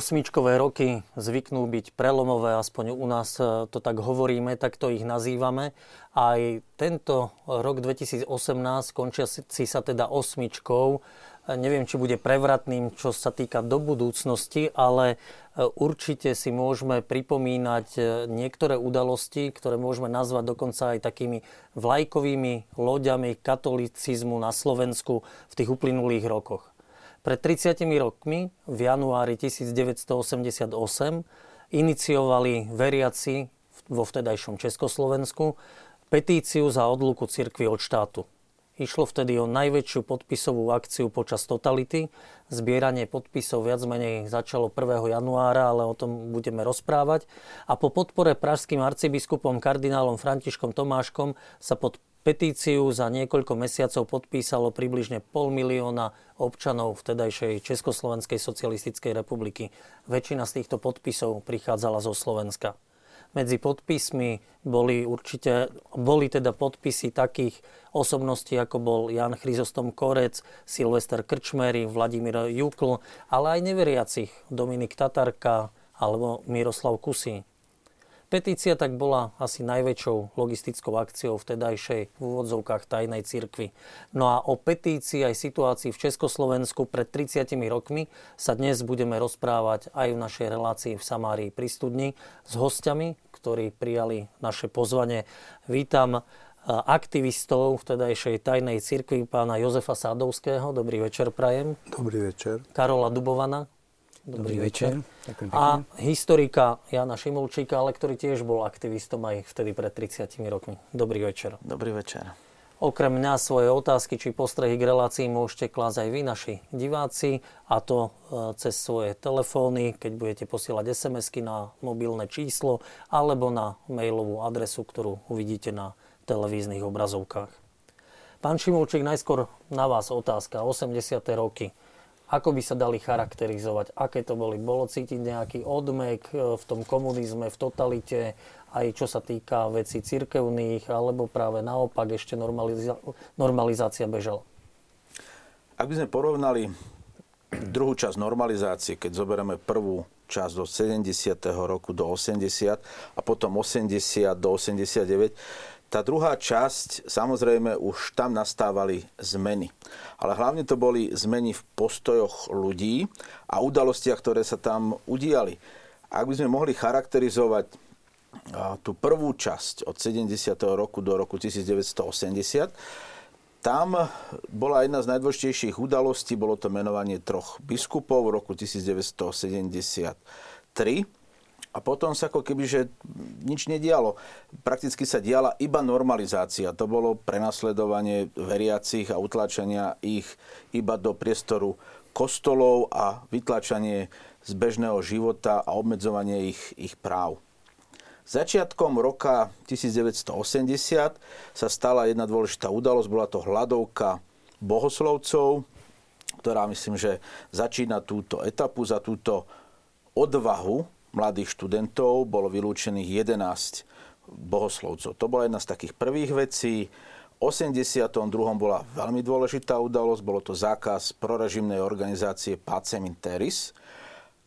Osmičkové roky zvyknú byť prelomové, aspoň u nás e, to tak hovoríme, tak to ich nazývame. Aj tento rok 2018 končia si sa teda osmičkou. E, neviem, či bude prevratným, čo sa týka do budúcnosti, ale e, určite si môžeme pripomínať niektoré udalosti, ktoré môžeme nazvať dokonca aj takými vlajkovými loďami katolicizmu na Slovensku v tých uplynulých rokoch. Pred 30 rokmi, v januári 1988, iniciovali veriaci vo vtedajšom Československu petíciu za odluku cirkvi od štátu. Išlo vtedy o najväčšiu podpisovú akciu počas totality. Zbieranie podpisov viac menej začalo 1. januára, ale o tom budeme rozprávať. A po podpore pražským arcibiskupom kardinálom Františkom Tomáškom sa pod Petíciu za niekoľko mesiacov podpísalo približne pol milióna občanov vtedajšej Československej socialistickej republiky. Väčšina z týchto podpisov prichádzala zo Slovenska. Medzi podpismi boli určite, boli teda podpisy takých osobností, ako bol Jan Chryzostom Korec, Silvester Krčmery, Vladimír Jukl, ale aj neveriacich Dominik Tatarka alebo Miroslav Kusí. Petícia tak bola asi najväčšou logistickou akciou vtedajšej v úvodzovkách tajnej cirkvi. No a o petícii aj situácii v Československu pred 30 rokmi sa dnes budeme rozprávať aj v našej relácii v Samárii pri studni s hostiami, ktorí prijali naše pozvanie. Vítam aktivistov vtedajšej tajnej cirkvi pána Jozefa Sádovského. Dobrý večer, Prajem. Dobrý večer. Karola Dubovana. Dobrý, Dobrý večer. večer. A historika Jana Šimulčíka, ale ktorý tiež bol aktivistom aj vtedy pred 30 rokmi. Dobrý večer. Dobrý večer. Okrem mňa svoje otázky či postrehy k relácii môžete klásť aj vy, naši diváci, a to e, cez svoje telefóny, keď budete posielať SMS-ky na mobilné číslo alebo na mailovú adresu, ktorú uvidíte na televíznych obrazovkách. Pán Šimulčík, najskôr na vás otázka. 80. roky. Ako by sa dali charakterizovať? Aké to boli? Bolo cítiť nejaký odmek e, v tom komunizme, v totalite, aj čo sa týka vecí cirkevných, alebo práve naopak ešte normaliza- normalizácia bežala? Ak by sme porovnali druhú časť normalizácie, keď zoberieme prvú časť do 70. roku do 80 a potom 80 do 89, tá druhá časť, samozrejme, už tam nastávali zmeny. Ale hlavne to boli zmeny v postojoch ľudí a udalostiach, ktoré sa tam udiali. Ak by sme mohli charakterizovať tú prvú časť od 70. roku do roku 1980, tam bola jedna z najdôležitejších udalostí, bolo to menovanie troch biskupov v roku 1973 a potom sa ako keby, že nič nedialo. Prakticky sa diala iba normalizácia. To bolo prenasledovanie veriacich a utlačania ich iba do priestoru kostolov a vytlačanie z bežného života a obmedzovanie ich, ich práv. Začiatkom roka 1980 sa stala jedna dôležitá udalosť, bola to hladovka bohoslovcov, ktorá myslím, že začína túto etapu za túto odvahu mladých študentov, bolo vylúčených 11 bohoslovcov. To bola jedna z takých prvých vecí. V 82. bola veľmi dôležitá udalosť, bolo to zákaz prorežimnej organizácie Pacem Interis,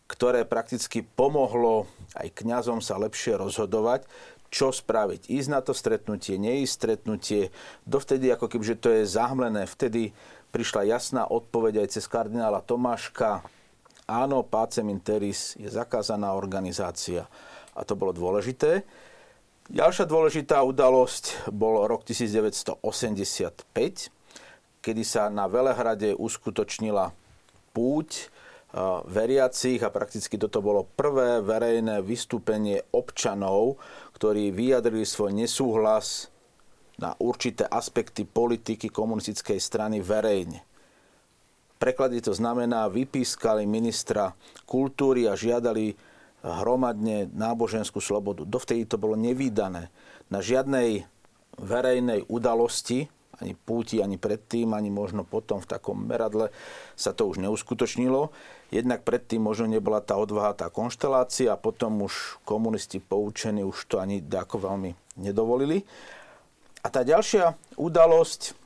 ktoré prakticky pomohlo aj kňazom sa lepšie rozhodovať, čo spraviť. Ísť na to stretnutie, neísť stretnutie. Dovtedy ako keby, že to je zahmlené. Vtedy prišla jasná odpoveď aj cez kardinála Tomáška, áno, Pacem Interis je zakázaná organizácia a to bolo dôležité. Ďalšia dôležitá udalosť bol rok 1985, kedy sa na Velehrade uskutočnila púť veriacich a prakticky toto bolo prvé verejné vystúpenie občanov, ktorí vyjadrili svoj nesúhlas na určité aspekty politiky komunistickej strany verejne preklade to znamená, vypískali ministra kultúry a žiadali hromadne náboženskú slobodu. Dovtedy to bolo nevýdané. Na žiadnej verejnej udalosti, ani púti, ani predtým, ani možno potom v takom meradle sa to už neuskutočnilo. Jednak predtým možno nebola tá odvaha, tá konštelácia a potom už komunisti poučení už to ani ako veľmi nedovolili. A tá ďalšia udalosť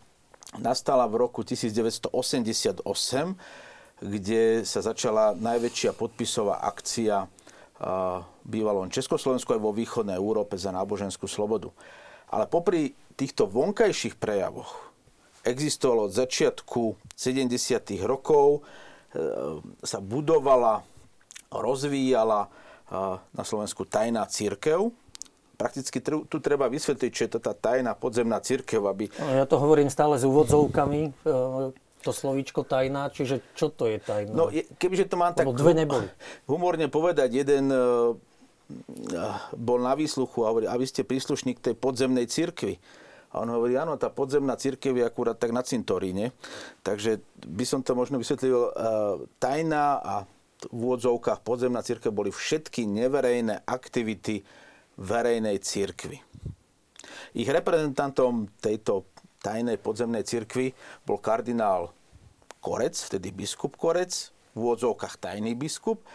nastala v roku 1988, kde sa začala najväčšia podpisová akcia bývalom Československu aj vo východnej Európe za náboženskú slobodu. Ale popri týchto vonkajších prejavoch existovalo od začiatku 70. rokov, e, sa budovala, rozvíjala na Slovensku tajná církev, prakticky tu treba vysvetliť, čo je to tá tajná podzemná církev, aby... No, ja to hovorím stále s úvodzovkami, e, to slovíčko tajná, čiže čo to je tajná? No, je, kebyže to mám tak dve neboli. humorne povedať, jeden e, bol na výsluchu a hovorí, a vy ste príslušník tej podzemnej církvy. A on hovorí, áno, tá podzemná církev je akurát tak na cintoríne. Takže by som to možno vysvetlil, e, tajná a v úvodzovkách podzemná církev boli všetky neverejné aktivity verejnej církvy. Ich reprezentantom tejto tajnej podzemnej církvy bol kardinál Korec, vtedy biskup Korec, v úvodzovkách tajný biskup, e,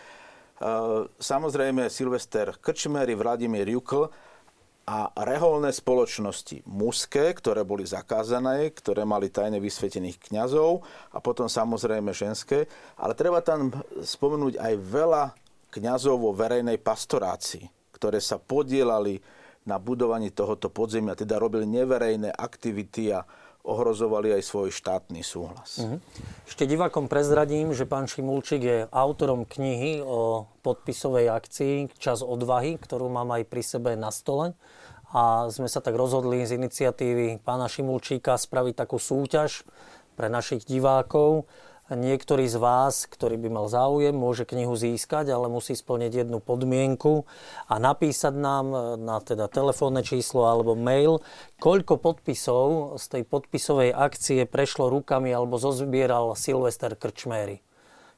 samozrejme Silvester Krčmery, Vladimír Jukl a reholné spoločnosti mužské, ktoré boli zakázané, ktoré mali tajne vysvetených kňazov a potom samozrejme ženské. Ale treba tam spomenúť aj veľa kňazov vo verejnej pastorácii ktoré sa podielali na budovaní tohoto podzemia, teda robili neverejné aktivity a ohrozovali aj svoj štátny súhlas. Uh-huh. Ešte divákom prezradím, že pán Šimulčík je autorom knihy o podpisovej akcii Čas odvahy, ktorú mám aj pri sebe na stole. A sme sa tak rozhodli z iniciatívy pána Šimulčíka spraviť takú súťaž pre našich divákov Niektorý z vás, ktorý by mal záujem, môže knihu získať, ale musí splniť jednu podmienku a napísať nám na teda telefónne číslo alebo mail, koľko podpisov z tej podpisovej akcie prešlo rukami alebo zozbieral Silvester Krčméry.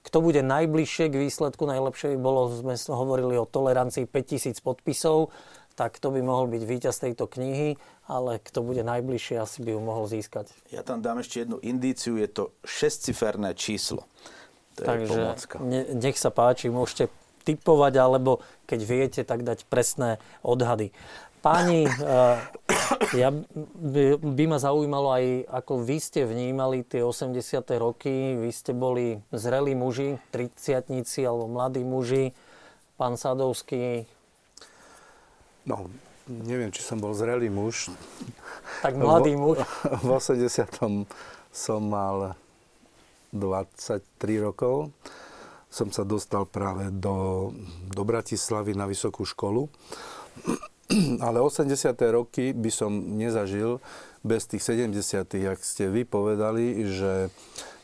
Kto bude najbližšie k výsledku, najlepšie by bolo, sme hovorili o tolerancii 5000 podpisov, tak to by mohol byť víťaz tejto knihy, ale kto bude najbližšie, asi by ju mohol získať. Ja tam dám ešte jednu indíciu, je to šestciferné číslo. To Takže ne, nech sa páči, môžete typovať, alebo keď viete, tak dať presné odhady. Páni, uh, ja, by, by ma zaujímalo aj, ako vy ste vnímali tie 80. roky. Vy ste boli zrelí muži, triciatníci alebo mladí muži. Pán Sadovský, No, neviem, či som bol zrelý muž. Tak mladý muž. V 80. som mal 23 rokov. Som sa dostal práve do, do Bratislavy na vysokú školu. Ale 80. roky by som nezažil bez tých 70. jak ste vy povedali, že,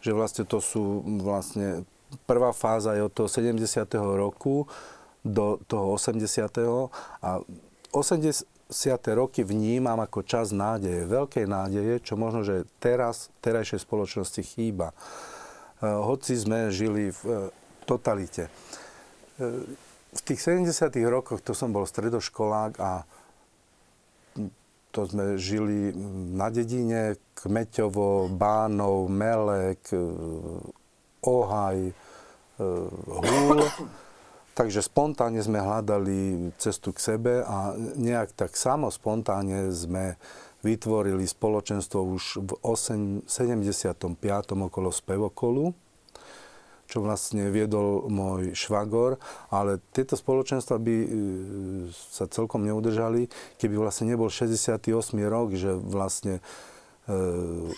že vlastne to sú vlastne prvá fáza je od toho 70. roku do toho 80. a 80. roky vnímam ako čas nádeje, veľkej nádeje, čo možno, že teraz, terajšej spoločnosti chýba. E, hoci sme žili v e, totalite. E, v tých 70. rokoch, to som bol stredoškolák a to sme žili na dedine, Kmeťovo, Bánov, Melek, Ohaj, Húl. Takže spontánne sme hľadali cestu k sebe a nejak tak samo spontánne sme vytvorili spoločenstvo už v 8, 75. okolo spevokolu, čo vlastne viedol môj švagor, ale tieto spoločenstva by e, sa celkom neudržali, keby vlastne nebol 68. rok, že vlastne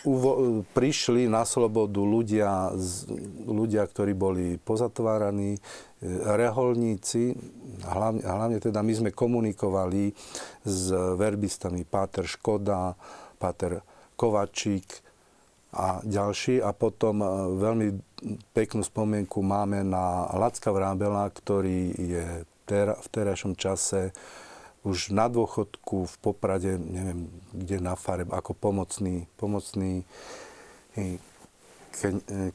uvo- prišli na slobodu ľudia, ľudia, ktorí boli pozatváraní, e, reholníci, hlavne, hlavne teda my sme komunikovali s verbistami Páter Škoda, Páter Kovačík a ďalší. A potom e, veľmi peknú spomienku máme na Lacka Vrábela, ktorý je v terajšom čase už na dôchodku v Poprade, neviem, kde na fare, ako pomocný, pomocný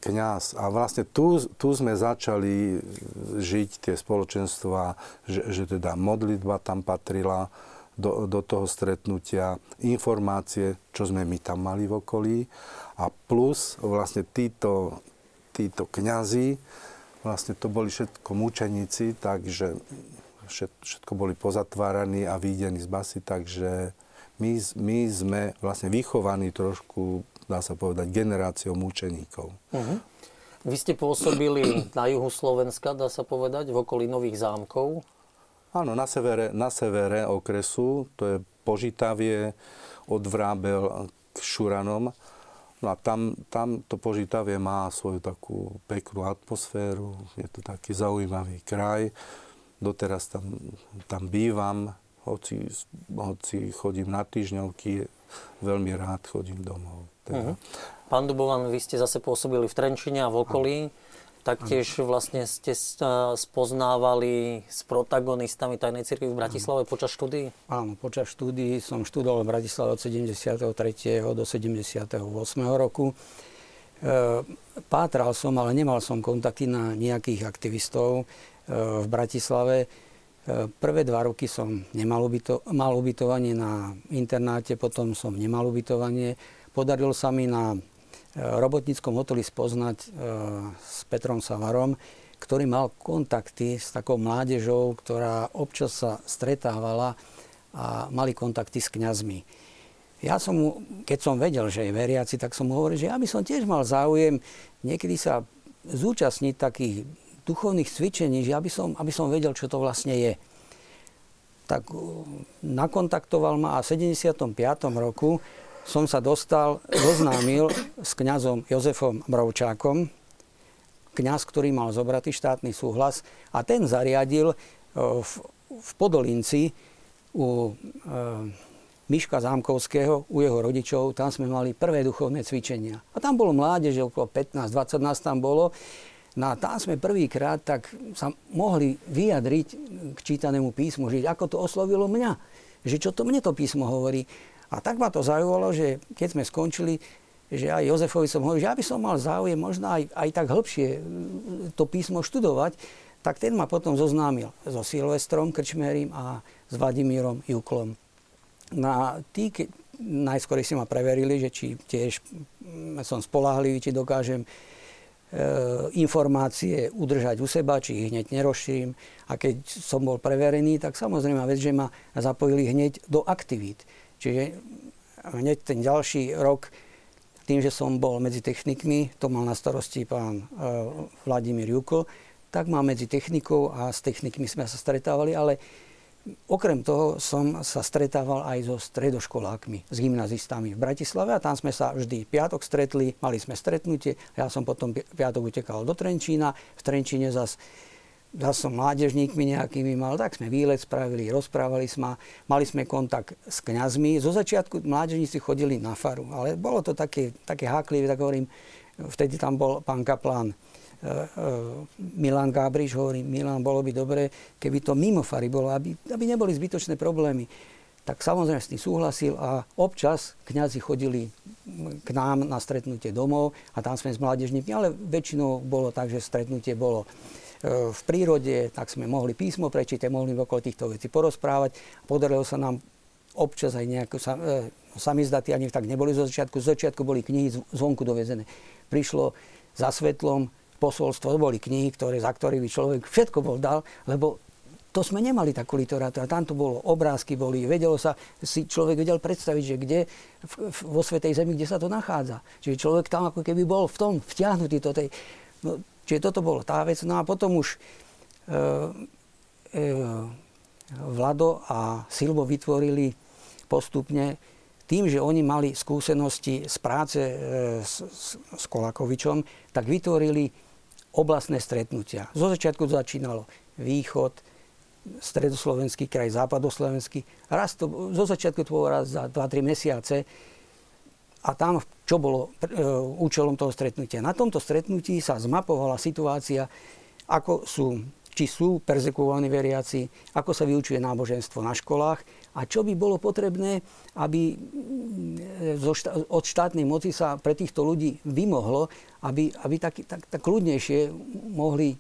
kňaz. A vlastne tu, tu sme začali žiť tie spoločenstva, že, že teda modlitba tam patrila do, do toho stretnutia, informácie, čo sme my tam mali v okolí a plus vlastne títo, títo kňazi, vlastne to boli všetko mučeníci, takže všetko boli pozatváraní a výjdení z basy, takže my, my sme vlastne vychovaní trošku, dá sa povedať, generáciou mučeníkov. Uh-huh. Vy ste pôsobili na juhu Slovenska, dá sa povedať, v okolí Nových zámkov. Áno, na severe, na severe okresu, to je Požitavie, od Vrábel k Šuranom. No a tam, tam to Požitavie má svoju takú peknú atmosféru, je to taký zaujímavý kraj. Doteraz tam, tam bývam, hoci, hoci chodím na týždňovky, veľmi rád chodím domov. Teda. Uh-huh. Pán Dubovan, vy ste zase pôsobili v Trenčine a v okolí. Taktiež vlastne ste spoznávali s protagonistami Tajnej cirkvi v Bratislave počas štúdií? Áno, počas štúdií som študoval v Bratislave od 73. do 78. roku. E, pátral som, ale nemal som kontakty na nejakých aktivistov e, v Bratislave. E, prvé dva roky som nemal ubyto, mal ubytovanie na internáte, potom som nemal ubytovanie. Podarilo sa mi na robotníckom hoteli spoznať e, s Petrom Savarom, ktorý mal kontakty s takou mládežou, ktorá občas sa stretávala a mali kontakty s kňazmi. Ja som mu, keď som vedel, že je veriaci, tak som mu hovoril, že ja by som tiež mal záujem niekedy sa zúčastniť takých duchovných cvičení, že aby som, aby som vedel, čo to vlastne je. Tak nakontaktoval ma a v 75. roku som sa dostal, zoznámil s kňazom Jozefom Mrovčákom, kňaz, ktorý mal zobratý štátny súhlas a ten zariadil e, v, v Podolinci u e, Miška Zámkovského, u jeho rodičov, tam sme mali prvé duchovné cvičenia. A tam bolo mládeže, okolo 15-20 nás tam bolo. No a tam sme prvýkrát tak sa mohli vyjadriť k čítanému písmu, že ako to oslovilo mňa, že čo to mne to písmo hovorí. A tak ma to zaujalo, že keď sme skončili, že aj Jozefovi som hovoril, že by som mal záujem možno aj, aj tak hĺbšie mm, to písmo študovať, tak ten ma potom zoznámil so Silvestrom Krčmerim a s Vladimírom Juklom. Na tí, ke, najskôr si ma preverili, že či tiež mm, som spolahlivý, či dokážem e, informácie udržať u seba, či ich hneď nerozšírim. A keď som bol preverený, tak samozrejme vec, že ma zapojili hneď do aktivít. Čiže hneď ten ďalší rok, tým, že som bol medzi technikmi, to mal na starosti pán e, Vladimír Jukl, tak má medzi technikou a s technikmi sme sa stretávali, ale okrem toho som sa stretával aj so stredoškolákmi, s gymnazistami v Bratislave a tam sme sa vždy piatok stretli, mali sme stretnutie, ja som potom piatok utekal do Trenčína, v Trenčíne zase ja som mládežníkmi nejakými mal, tak sme výlet spravili, rozprávali sme, mali sme kontakt s kňazmi. Zo začiatku mládežníci chodili na faru, ale bolo to také, také háklivé, tak hovorím, vtedy tam bol pán kaplán, Milan Gábriš hovorí, Milan, bolo by dobre, keby to mimo fary bolo, aby, aby neboli zbytočné problémy. Tak samozrejme s tým súhlasil a občas kňazi chodili k nám na stretnutie domov a tam sme s mládežníkmi, ale väčšinou bolo tak, že stretnutie bolo E, v prírode, tak sme mohli písmo prečítať, mohli okolo týchto vecí porozprávať. Podarilo sa nám občas aj nejaké e, samizdaty, ani tak neboli zo začiatku. Z začiatku boli knihy zvonku dovezené. Prišlo za svetlom posolstvo, to boli knihy, ktoré, za ktorými človek všetko bol dal, lebo to sme nemali takú literatúru. Tam to bolo, obrázky boli, vedelo sa, si človek vedel predstaviť, že kde v, v, vo Svetej Zemi, kde sa to nachádza. Čiže človek tam ako keby bol v tom vtiahnutý do tej... No, Čiže toto bolo tá vec. No a potom už e, e, Vlado a Silvo vytvorili postupne tým, že oni mali skúsenosti z práce e, s, s Kolakovičom, tak vytvorili oblastné stretnutia. Zo začiatku to začínalo východ, stredoslovenský kraj, západoslovenský. Raz to, zo začiatku to bolo raz za 2-3 mesiace a tam, čo bolo e, účelom toho stretnutia? Na tomto stretnutí sa zmapovala situácia, ako sú, či sú perzekovaní veriaci, ako sa vyučuje náboženstvo na školách a čo by bolo potrebné, aby mm, od štátnej moci sa pre týchto ľudí vymohlo, aby, aby tak, tak, tak kľudnejšie mohli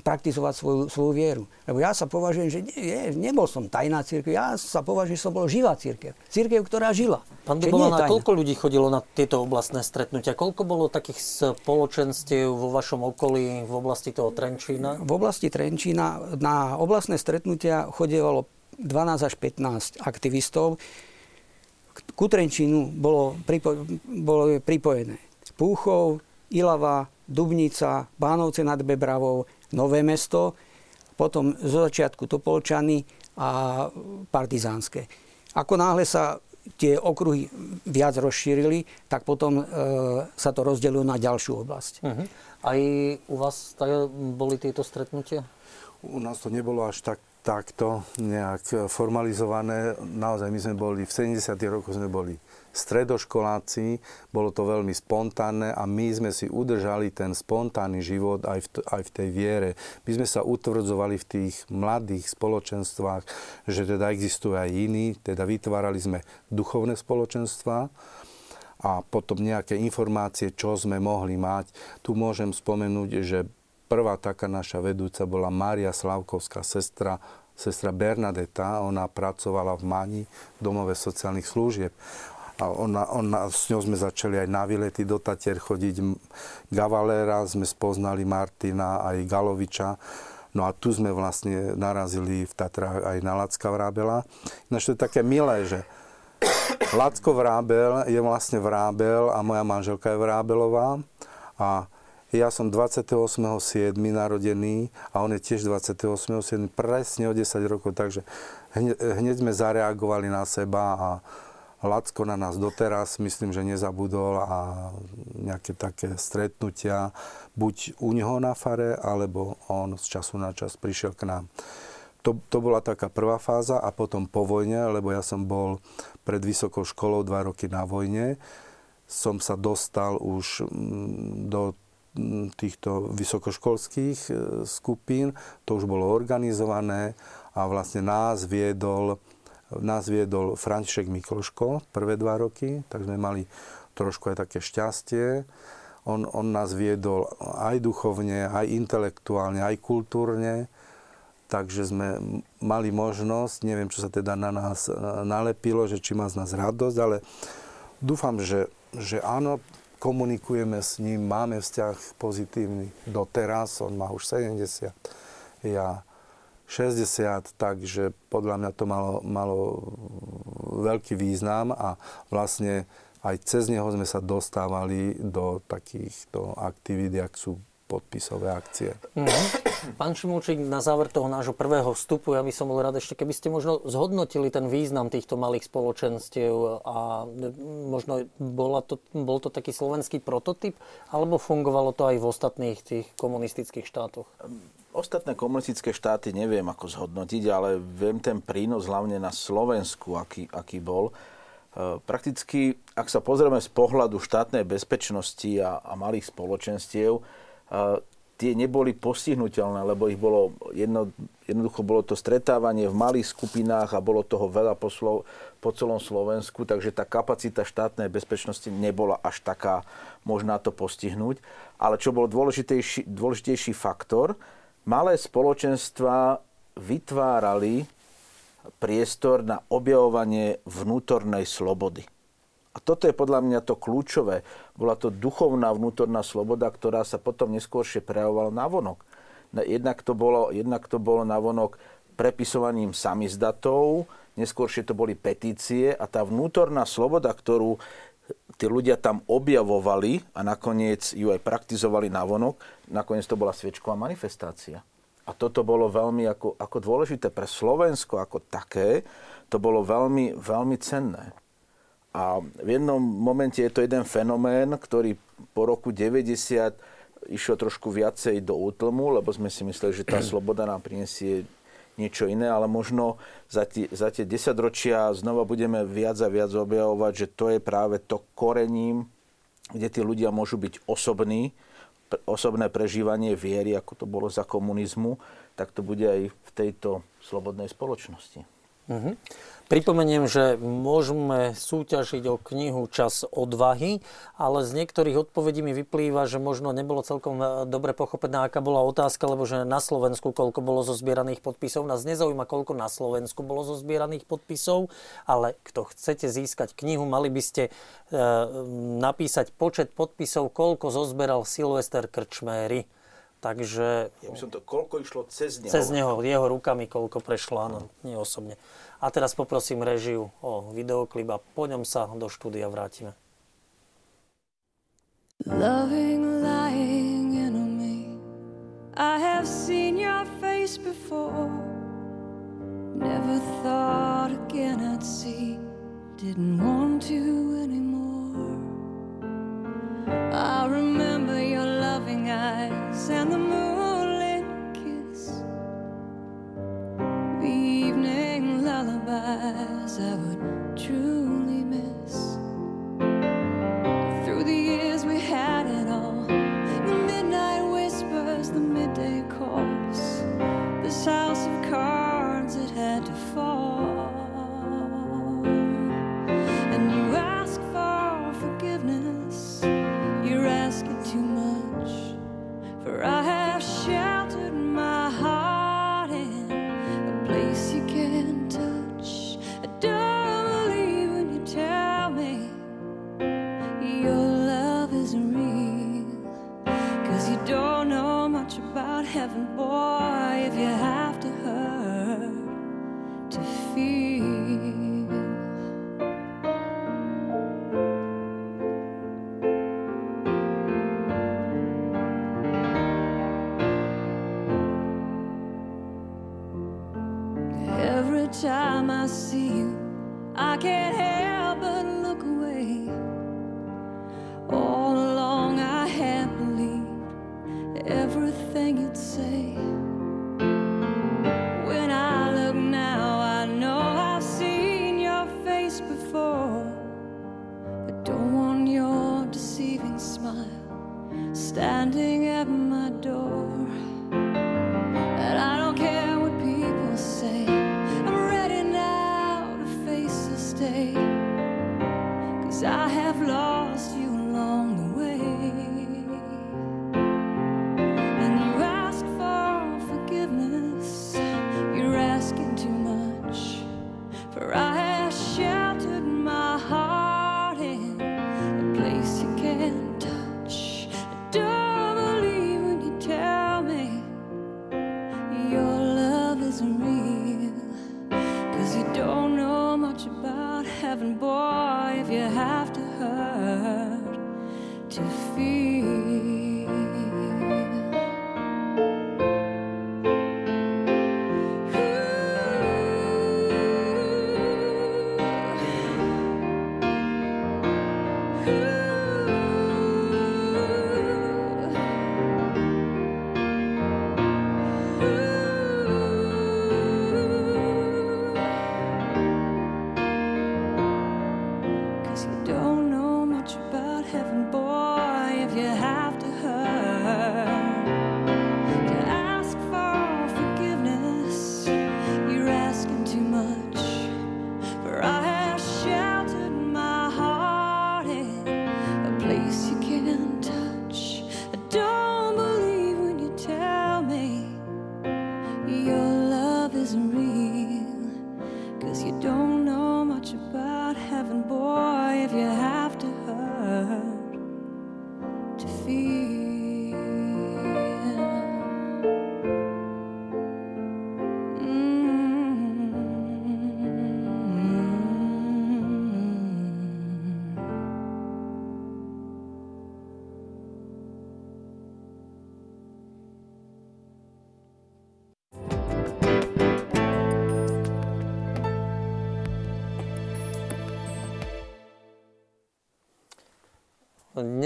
praktizovať svoju, svoju vieru. Lebo ja sa považujem, že nie, nebol som tajná církev, ja sa považujem, že som bol živá církev. Církev, ktorá žila. Pán Dubovan, koľko ľudí chodilo na tieto oblastné stretnutia? Koľko bolo takých spoločenstiev vo vašom okolí v oblasti toho Trenčína? V oblasti Trenčína na oblastné stretnutia chodievalo 12 až 15 aktivistov. Ku Trenčínu bolo, pripo, bolo pripojené Púchov, Ilava, Dubnica, Bánovce nad Bebravou, Nové mesto, potom zo začiatku Topolčany a Partizánske. Ako náhle sa tie okruhy viac rozšírili, tak potom e, sa to rozdelilo na ďalšiu oblasť. Uh-huh. Aj u vás boli tieto stretnutia? U nás to nebolo až tak takto nejak formalizované. Naozaj my sme boli, v 70. rokoch sme boli stredoškoláci, bolo to veľmi spontánne a my sme si udržali ten spontánny život aj v, aj v tej viere. My sme sa utvrdzovali v tých mladých spoločenstvách, že teda existujú aj iní, teda vytvárali sme duchovné spoločenstva a potom nejaké informácie, čo sme mohli mať. Tu môžem spomenúť, že prvá taká naša vedúca bola Mária Slavkovská, sestra, sestra Bernadeta. Ona pracovala v Mani, domove sociálnych služieb. A ona, ona, s ňou sme začali aj na výlety do Tatier chodiť. Gavalera sme spoznali Martina aj Galoviča. No a tu sme vlastne narazili v Tatrách aj na Lacka Vrábela. Ináč to je také milé, že Lacko Vrábel je vlastne Vrábel a moja manželka je Vrábelová. A ja som 28.7. narodený a on je tiež 28.7. presne o 10 rokov, takže hneď, sme zareagovali na seba a Lacko na nás doteraz, myslím, že nezabudol a nejaké také stretnutia, buď u neho na fare, alebo on z času na čas prišiel k nám. To, to bola taká prvá fáza a potom po vojne, lebo ja som bol pred vysokou školou dva roky na vojne, som sa dostal už mm, do týchto vysokoškolských e, skupín. To už bolo organizované a vlastne nás viedol, nás viedol František Mikloško prvé dva roky, tak sme mali trošku aj také šťastie. On, on nás viedol aj duchovne, aj intelektuálne, aj kultúrne, takže sme mali možnosť, neviem, čo sa teda na nás e, nalepilo, že či má z nás radosť, ale dúfam, že, že áno, komunikujeme s ním, máme vzťah pozitívny doteraz, on má už 70, ja 60, takže podľa mňa to malo, malo veľký význam a vlastne aj cez neho sme sa dostávali do takýchto aktivít, jak sú podpisové akcie. Mm-hmm. Pán Šimulčík, na záver toho nášho prvého vstupu, ja by som bol rád ešte, keby ste možno zhodnotili ten význam týchto malých spoločenstiev a možno bola to, bol to taký slovenský prototyp, alebo fungovalo to aj v ostatných tých komunistických štátoch? Ostatné komunistické štáty neviem ako zhodnotiť, ale viem ten prínos hlavne na Slovensku, aký, aký bol. E, prakticky, ak sa pozrieme z pohľadu štátnej bezpečnosti a, a malých spoločenstiev, tie neboli postihnutelné, lebo ich bolo jedno, jednoducho bolo to stretávanie v malých skupinách a bolo toho veľa po, Slo, po celom Slovensku, takže tá kapacita štátnej bezpečnosti nebola až taká možná to postihnúť. Ale čo bol dôležitejší, dôležitejší faktor, malé spoločenstva vytvárali priestor na objavovanie vnútornej slobody. A toto je podľa mňa to kľúčové. Bola to duchovná vnútorná sloboda, ktorá sa potom neskôršie prejavovala na vonok. Jednak to bolo, jednak to bolo na vonok prepisovaním samizdatov, neskôršie to boli petície a tá vnútorná sloboda, ktorú tí ľudia tam objavovali a nakoniec ju aj praktizovali na vonok, nakoniec to bola sviečková manifestácia. A toto bolo veľmi ako, ako dôležité pre Slovensko ako také, to bolo veľmi, veľmi cenné. A v jednom momente je to jeden fenomén, ktorý po roku 90 išiel trošku viacej do útlmu, lebo sme si mysleli, že tá sloboda nám prinesie niečo iné, ale možno za tie, za tie 10 ročia znova budeme viac a viac objavovať, že to je práve to korením, kde tí ľudia môžu byť osobní, osobné prežívanie viery, ako to bolo za komunizmu, tak to bude aj v tejto slobodnej spoločnosti. Mm-hmm. Pripomeniem, že môžeme súťažiť o knihu Čas odvahy, ale z niektorých odpovedí mi vyplýva, že možno nebolo celkom e, dobre pochopená, aká bola otázka, lebo že na Slovensku koľko bolo zozbieraných podpisov. Nás nezaujíma, koľko na Slovensku bolo zozbieraných podpisov, ale kto chcete získať knihu, mali by ste e, napísať počet podpisov, koľko zozberal Silvester Krčméry. Takže... Ja by som to, koľko išlo cez neho? Cez neho, jeho rukami, koľko prešlo, áno, nie osobne. A teraz poprosím režiu o videoklip a po ňom sa do štúdia vrátime. Loving, lying I have seen your face before. Never thought again I'd see. Didn't want to anymore. I remember and the moonlit kiss. The evening lullabies I would truly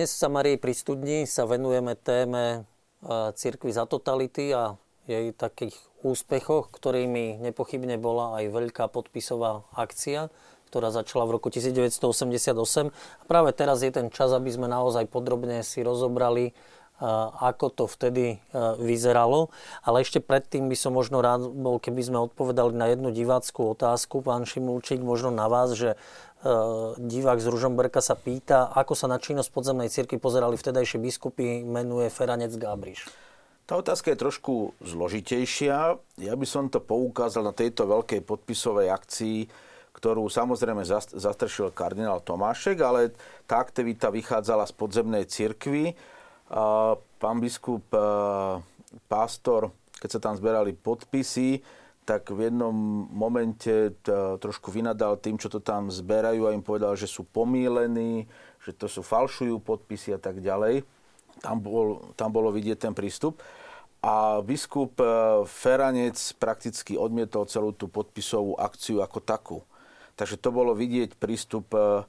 Dnes sa Marii pri studni sa venujeme téme cirkvi za totality a jej takých úspechoch, ktorými nepochybne bola aj veľká podpisová akcia, ktorá začala v roku 1988. A práve teraz je ten čas, aby sme naozaj podrobne si rozobrali, ako to vtedy vyzeralo. Ale ešte predtým by som možno rád bol, keby sme odpovedali na jednu diváckú otázku, pán Šimulčík, možno na vás, že divák z Ružomberka sa pýta, ako sa na činnosť podzemnej cirkvi pozerali vtedajšie biskupy, menuje Feranec Gábriš. Tá otázka je trošku zložitejšia. Ja by som to poukázal na tejto veľkej podpisovej akcii, ktorú samozrejme zastršil kardinál Tomášek, ale tá aktivita vychádzala z podzemnej cirkvi. Pán biskup, pastor, keď sa tam zberali podpisy, tak v jednom momente trošku vynadal tým, čo to tam zberajú a im povedal, že sú pomílení, že to sú falšujú podpisy a tak ďalej. Tam, bol, tam bolo vidieť ten prístup. A biskup e, Feranec prakticky odmietol celú tú podpisovú akciu ako takú. Takže to bolo vidieť prístup e,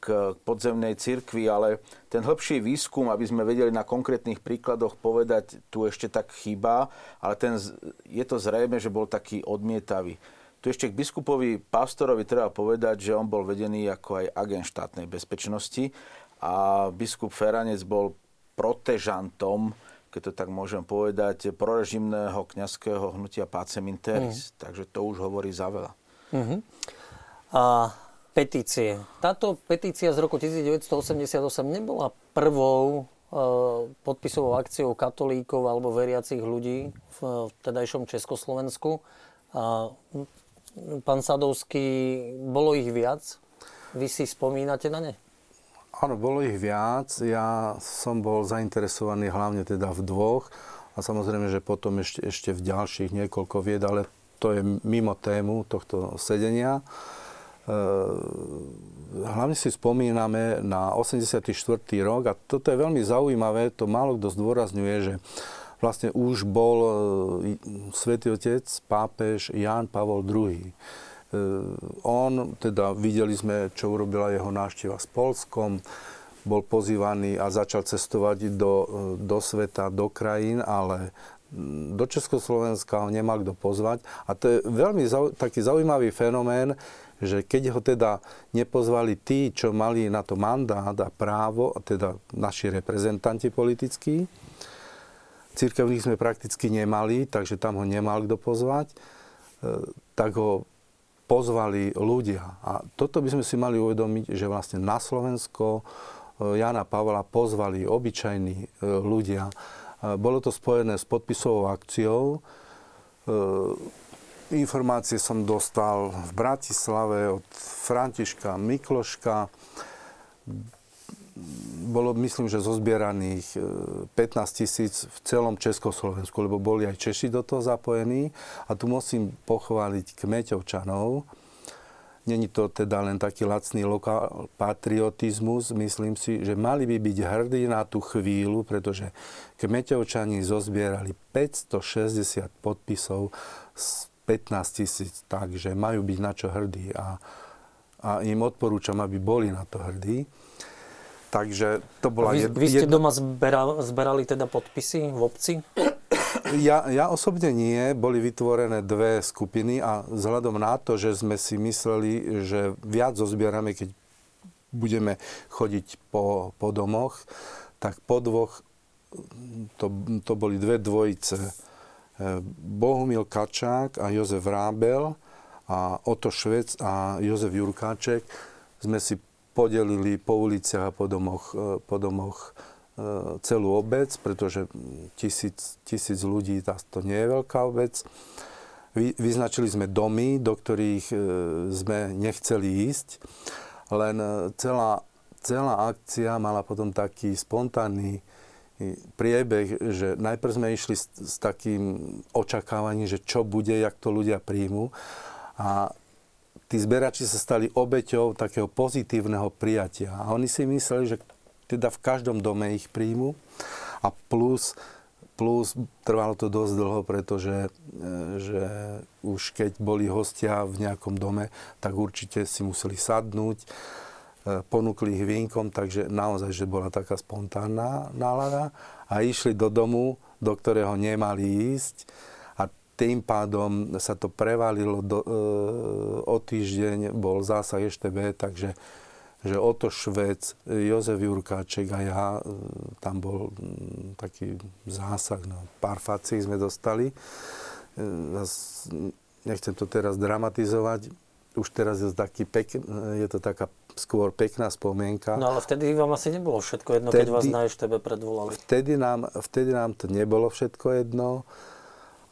k podzemnej cirkvi, ale ten hĺbší výskum, aby sme vedeli na konkrétnych príkladoch povedať, tu ešte tak chýba, ale ten, je to zrejme, že bol taký odmietavý. Tu ešte k biskupovi Pastorovi treba povedať, že on bol vedený ako aj agent štátnej bezpečnosti a biskup Feranec bol protežantom, keď to tak môžem povedať, prorežimného kňazského hnutia Pacem Interis. Mm. Takže to už hovorí za veľa. Uh-huh. A petície. Táto petícia z roku 1988 nebola prvou e, podpisovou akciou katolíkov alebo veriacich ľudí v, v tedajšom Československu. A, pán Sadovský, bolo ich viac? Vy si spomínate na ne? Áno, bolo ich viac. Ja som bol zainteresovaný hlavne teda v dvoch a samozrejme, že potom ešte, ešte v ďalších niekoľko vied, ale to je mimo tému tohto sedenia. E, hlavne si spomíname na 84. rok a toto je veľmi zaujímavé, to málo kto zdôrazňuje, že vlastne už bol e, svätý Otec, pápež Ján Pavol II E, on, teda videli sme, čo urobila jeho návšteva s Polskom, bol pozývaný a začal cestovať do, e, do sveta, do krajín, ale do Československa ho nemal kto pozvať. A to je veľmi zau, taký zaujímavý fenomén, že keď ho teda nepozvali tí, čo mali na to mandát a právo, teda naši reprezentanti politickí, církevných sme prakticky nemali, takže tam ho nemal kto pozvať, e, tak ho pozvali ľudia. A toto by sme si mali uvedomiť, že vlastne na Slovensko e, Jana Pavla pozvali obyčajní e, ľudia. Bolo to spojené s podpisovou akciou. Informácie som dostal v Bratislave od Františka Mikloška bolo, myslím, že zozbieraných 15 e, tisíc v celom Československu, lebo boli aj Češi do toho zapojení. A tu musím pochváliť Kmeťovčanov. Není to teda len taký lacný lokál patriotizmus. Myslím si, že mali by byť hrdí na tú chvíľu, pretože Kmeťovčani zozbierali 560 podpisov z 15 tisíc, takže majú byť na čo hrdí. A, a im odporúčam, aby boli na to hrdí. Takže to bola vy, vy ste jedna... doma zberali, zberali teda podpisy v obci? Ja, ja osobne nie. Boli vytvorené dve skupiny a vzhľadom na to, že sme si mysleli, že viac zozbierame, keď budeme chodiť po, po domoch, tak po dvoch to, to boli dve dvojice. Bohumil Kačák a Jozef Rábel a Oto Švec a Jozef Jurkáček sme si podelili po uliciach a po domoch, e, po domoch e, celú obec, pretože tisíc, tisíc ľudí, to nie je veľká obec. Vy, vyznačili sme domy, do ktorých e, sme nechceli ísť, len celá, celá akcia mala potom taký spontánny priebeh, že najprv sme išli s, s takým očakávaním, že čo bude, jak to ľudia príjmu. A tí zberači sa stali obeťou takého pozitívneho prijatia. A oni si mysleli, že teda v každom dome ich príjmu a plus, plus trvalo to dosť dlho, pretože e, že už keď boli hostia v nejakom dome, tak určite si museli sadnúť, ponúkli ich vínkom, takže naozaj, že bola taká spontánna nálada a išli do domu, do ktorého nemali ísť tým pádom sa to prevalilo do, e, o týždeň, bol zásah EŠTB, takže že Oto Švec, Jozef Jurkáček a ja, e, tam bol taký zásah, no, pár fací sme dostali. E, nechcem to teraz dramatizovať, už teraz je, taký pek, je to taká skôr pekná spomienka. No ale vtedy vám asi nebolo všetko jedno, vtedy, keď vás na EŠTB predvolali. Vtedy nám, vtedy nám to nebolo všetko jedno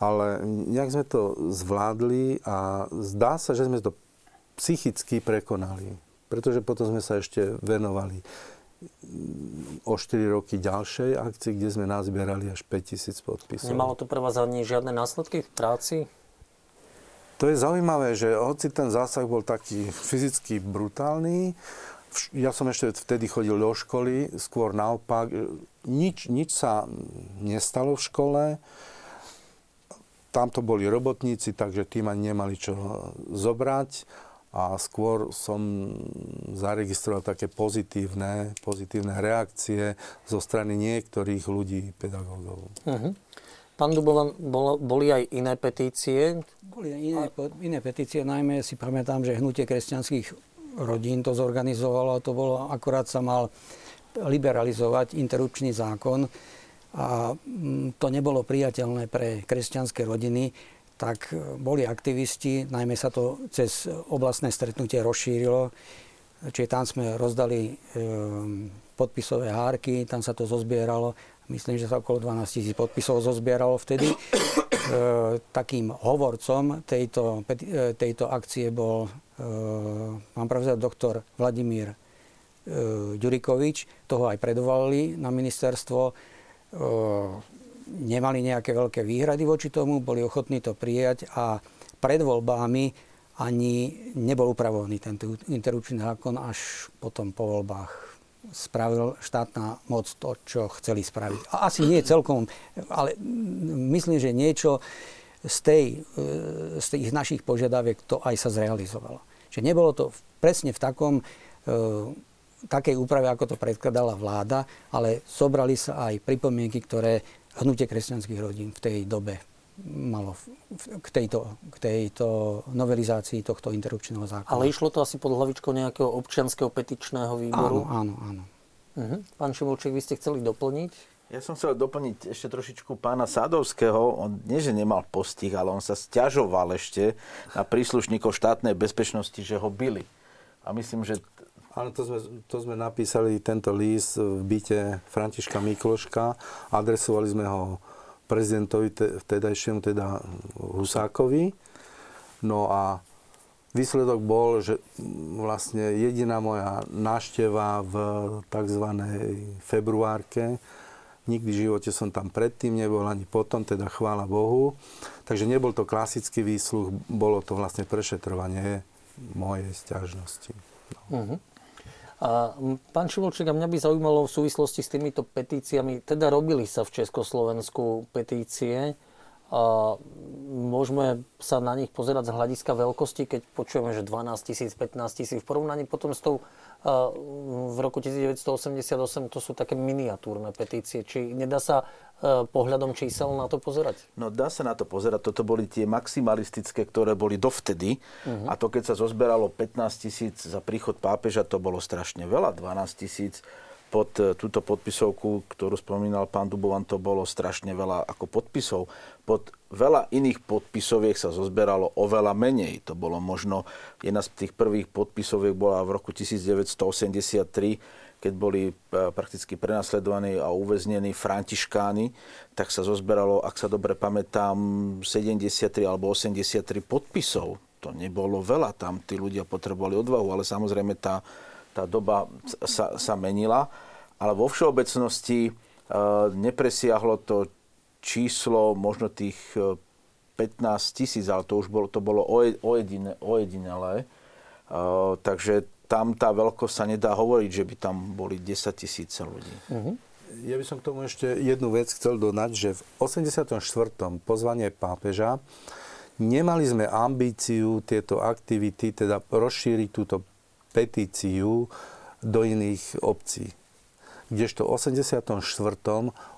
ale nejak sme to zvládli a zdá sa, že sme to psychicky prekonali. Pretože potom sme sa ešte venovali o 4 roky ďalšej akcii, kde sme nazbierali až 5000 podpisov. Nemalo to pre vás ani žiadne následky v práci? To je zaujímavé, že hoci ten zásah bol taký fyzicky brutálny, ja som ešte vtedy chodil do školy, skôr naopak, nič, nič sa nestalo v škole, tamto boli robotníci, takže tým ani nemali čo zobrať a skôr som zaregistroval také pozitívne, pozitívne reakcie zo strany niektorých ľudí, pedagógov. Uh-huh. Pán Dubovan, bolo, boli aj iné petície? Boli aj iné, iné petície, najmä si pamätám, že hnutie kresťanských rodín to zorganizovalo. To bolo, akurát sa mal liberalizovať interrupčný zákon a mm, to nebolo priateľné pre kresťanské rodiny, tak boli aktivisti, najmä sa to cez oblastné stretnutie rozšírilo, čiže tam sme rozdali e, podpisové hárky, tam sa to zozbieralo Myslím, že sa okolo 12 tisíc podpisov zozbieralo vtedy. E, takým hovorcom tejto, e, tejto akcie bol, e, mám pravda, doktor Vladimír e, Ďurikovič. Toho aj predvolali na ministerstvo. Nemali nejaké veľké výhrady voči tomu, boli ochotní to prijať a pred voľbami ani nebol upravovaný tento interrupčný zákon až potom po voľbách spravil štátna moc to, čo chceli spraviť. Asi nie celkom, ale myslím, že niečo z, tej, e, z tých našich požiadaviek to aj sa zrealizovalo. Čiže nebolo to presne v takom, e, takej úprave, ako to predkladala vláda, ale zobrali sa aj pripomienky, ktoré hnutie kresťanských rodín v tej dobe malo k tejto, k tejto novelizácii tohto interrupčného zákona. Ale išlo to asi pod hlavičkou nejakého občianského petičného výboru? Áno, áno, áno. Uh-huh. Pán Šimulčík, vy ste chceli doplniť? Ja som chcel doplniť ešte trošičku pána Sadovského. On nie, že nemal postih, ale on sa stiažoval ešte na príslušníkov štátnej bezpečnosti, že ho byli. A myslím, že ale to sme, to sme napísali tento list v byte Františka Mikloška. Adresovali sme ho prezidentovi vtedajšiemu, teda Husákovi. No a výsledok bol, že vlastne jediná moja nášteva v tzv. februárke, nikdy v živote som tam predtým nebol, ani potom, teda chvála Bohu. Takže nebol to klasický výsluch, bolo to vlastne prešetrovanie mojej stiažnosti. No. Uh-huh. A pán Šimolček, a mňa by zaujímalo v súvislosti s týmito petíciami, teda robili sa v Československu petície, môžeme sa na nich pozerať z hľadiska veľkosti, keď počujeme, že 12 tisíc, 15 tisíc v porovnaní potom s tou v roku 1988 to sú také miniatúrne petície. Či nedá sa e, pohľadom čísel na to pozerať? No dá sa na to pozerať. Toto boli tie maximalistické, ktoré boli dovtedy. Uh-huh. A to, keď sa zozberalo 15 tisíc za príchod pápeža, to bolo strašne veľa. 12 tisíc pod e, túto podpisovku, ktorú spomínal pán Dubovan, to bolo strašne veľa ako podpisov. Pod veľa iných podpisoviek sa zozberalo oveľa menej. To bolo možno, jedna z tých prvých podpisoviek bola v roku 1983, keď boli e, prakticky prenasledovaní a uväznení františkáni, tak sa zozberalo, ak sa dobre pamätám, 73 alebo 83 podpisov. To nebolo veľa, tam tí ľudia potrebovali odvahu, ale samozrejme tá tá doba sa, sa menila, ale vo všeobecnosti e, nepresiahlo to číslo možno tých 15 e, tisíc, ale to už bolo, to bolo ojedine, ojedinelé. E, takže tam tá veľkosť sa nedá hovoriť, že by tam boli 10 tisíce ľudí. Uh-huh. Ja by som k tomu ešte jednu vec chcel dodať, že v 84. pozvanie pápeža nemali sme ambíciu tieto aktivity, teda rozšíriť túto petíciu do iných obcí. Kdežto v 84.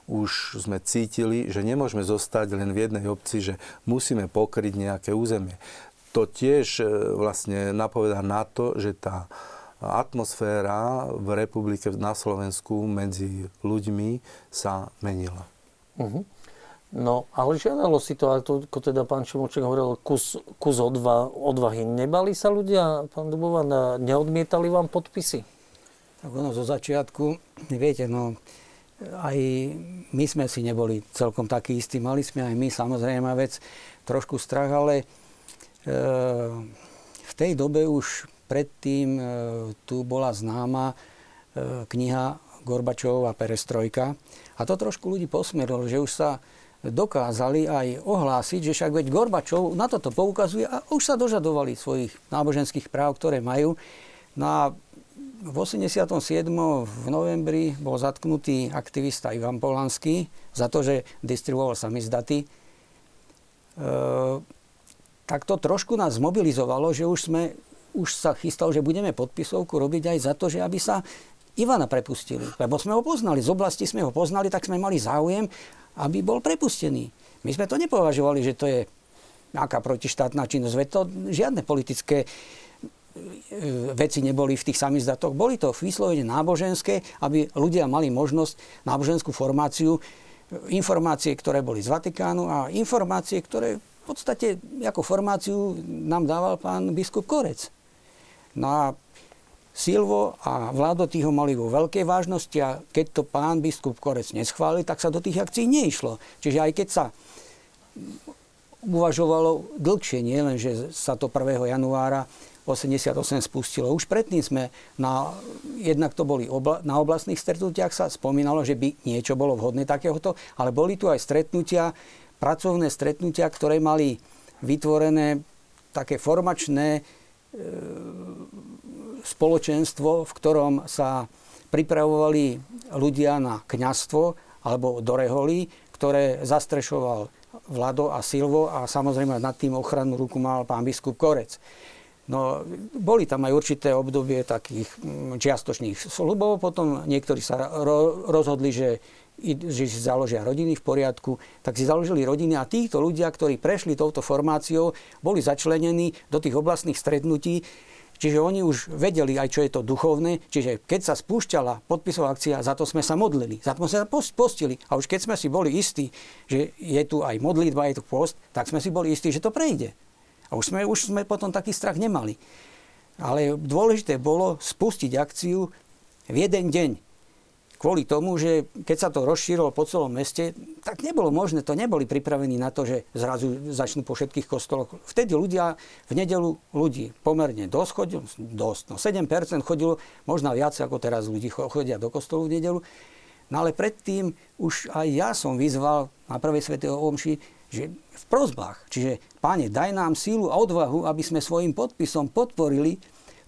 už sme cítili, že nemôžeme zostať len v jednej obci, že musíme pokryť nejaké územie. To tiež e, vlastne napovedá na to, že tá atmosféra v republike na Slovensku medzi ľuďmi sa menila. Uh-huh. No, ale žiadalo si to, ako teda pán Čomoček hovoril, kus, kus odva, odvahy. Nebali sa ľudia, pán Dubovan, neodmietali vám podpisy? Tak ono zo začiatku, viete, no, aj my sme si neboli celkom takí istí. Mali sme aj my samozrejme vec trošku strach, ale e, v tej dobe už predtým e, tu bola známa e, kniha Gorbačová Perestrojka. A to trošku ľudí posmerilo, že už sa dokázali aj ohlásiť, že však veď Gorbačov na toto poukazuje a už sa dožadovali svojich náboženských práv, ktoré majú. Na v 87. v novembri bol zatknutý aktivista Ivan Polanský za to, že distribuoval samizdaty. tak to trošku nás zmobilizovalo, že už sme už sa chystal, že budeme podpisovku robiť aj za to, že aby sa Ivana prepustili. Lebo sme ho poznali, z oblasti sme ho poznali, tak sme mali záujem, aby bol prepustený. My sme to nepovažovali, že to je nejaká protištátna činnosť. Veď to žiadne politické e, veci neboli v tých samizdatoch. Boli to vyslovene náboženské, aby ľudia mali možnosť náboženskú formáciu, informácie, ktoré boli z Vatikánu a informácie, ktoré v podstate ako formáciu nám dával pán biskup Korec. No a Silvo a Vládo tých ho mali vo veľkej vážnosti a keď to pán biskup Korec neschválil, tak sa do tých akcií neišlo. Čiže aj keď sa uvažovalo dlhšie, nie len, že sa to 1. januára 88 spustilo. Už predtým sme, na, jednak to boli obla, na oblastných stretnutiach sa spomínalo, že by niečo bolo vhodné takéhoto, ale boli tu aj stretnutia, pracovné stretnutia, ktoré mali vytvorené také formačné E, spoločenstvo, v ktorom sa pripravovali ľudia na kňastvo alebo do reholí, ktoré zastrešoval Vlado a Silvo a samozrejme nad tým ochrannú ruku mal pán biskup Korec. No, boli tam aj určité obdobie takých mm, čiastočných slubov, potom niektorí sa ro- rozhodli, že že si založia rodiny v poriadku, tak si založili rodiny a títo ľudia, ktorí prešli touto formáciou, boli začlenení do tých oblastných stretnutí, Čiže oni už vedeli aj, čo je to duchovné. Čiže keď sa spúšťala podpisová akcia, za to sme sa modlili, za to sme sa postili. A už keď sme si boli istí, že je tu aj modlitba, je tu post, tak sme si boli istí, že to prejde. A už sme, už sme potom taký strach nemali. Ale dôležité bolo spustiť akciu v jeden deň kvôli tomu, že keď sa to rozšírilo po celom meste, tak nebolo možné, to neboli pripravení na to, že zrazu začnú po všetkých kostoloch. Vtedy ľudia, v nedelu ľudí pomerne dosť chodilo, dosť, no 7% chodilo, možno viac ako teraz ľudí chodia do kostolu v nedelu. No ale predtým už aj ja som vyzval na prvej svetého omši, že v prozbách, čiže páne, daj nám sílu a odvahu, aby sme svojim podpisom podporili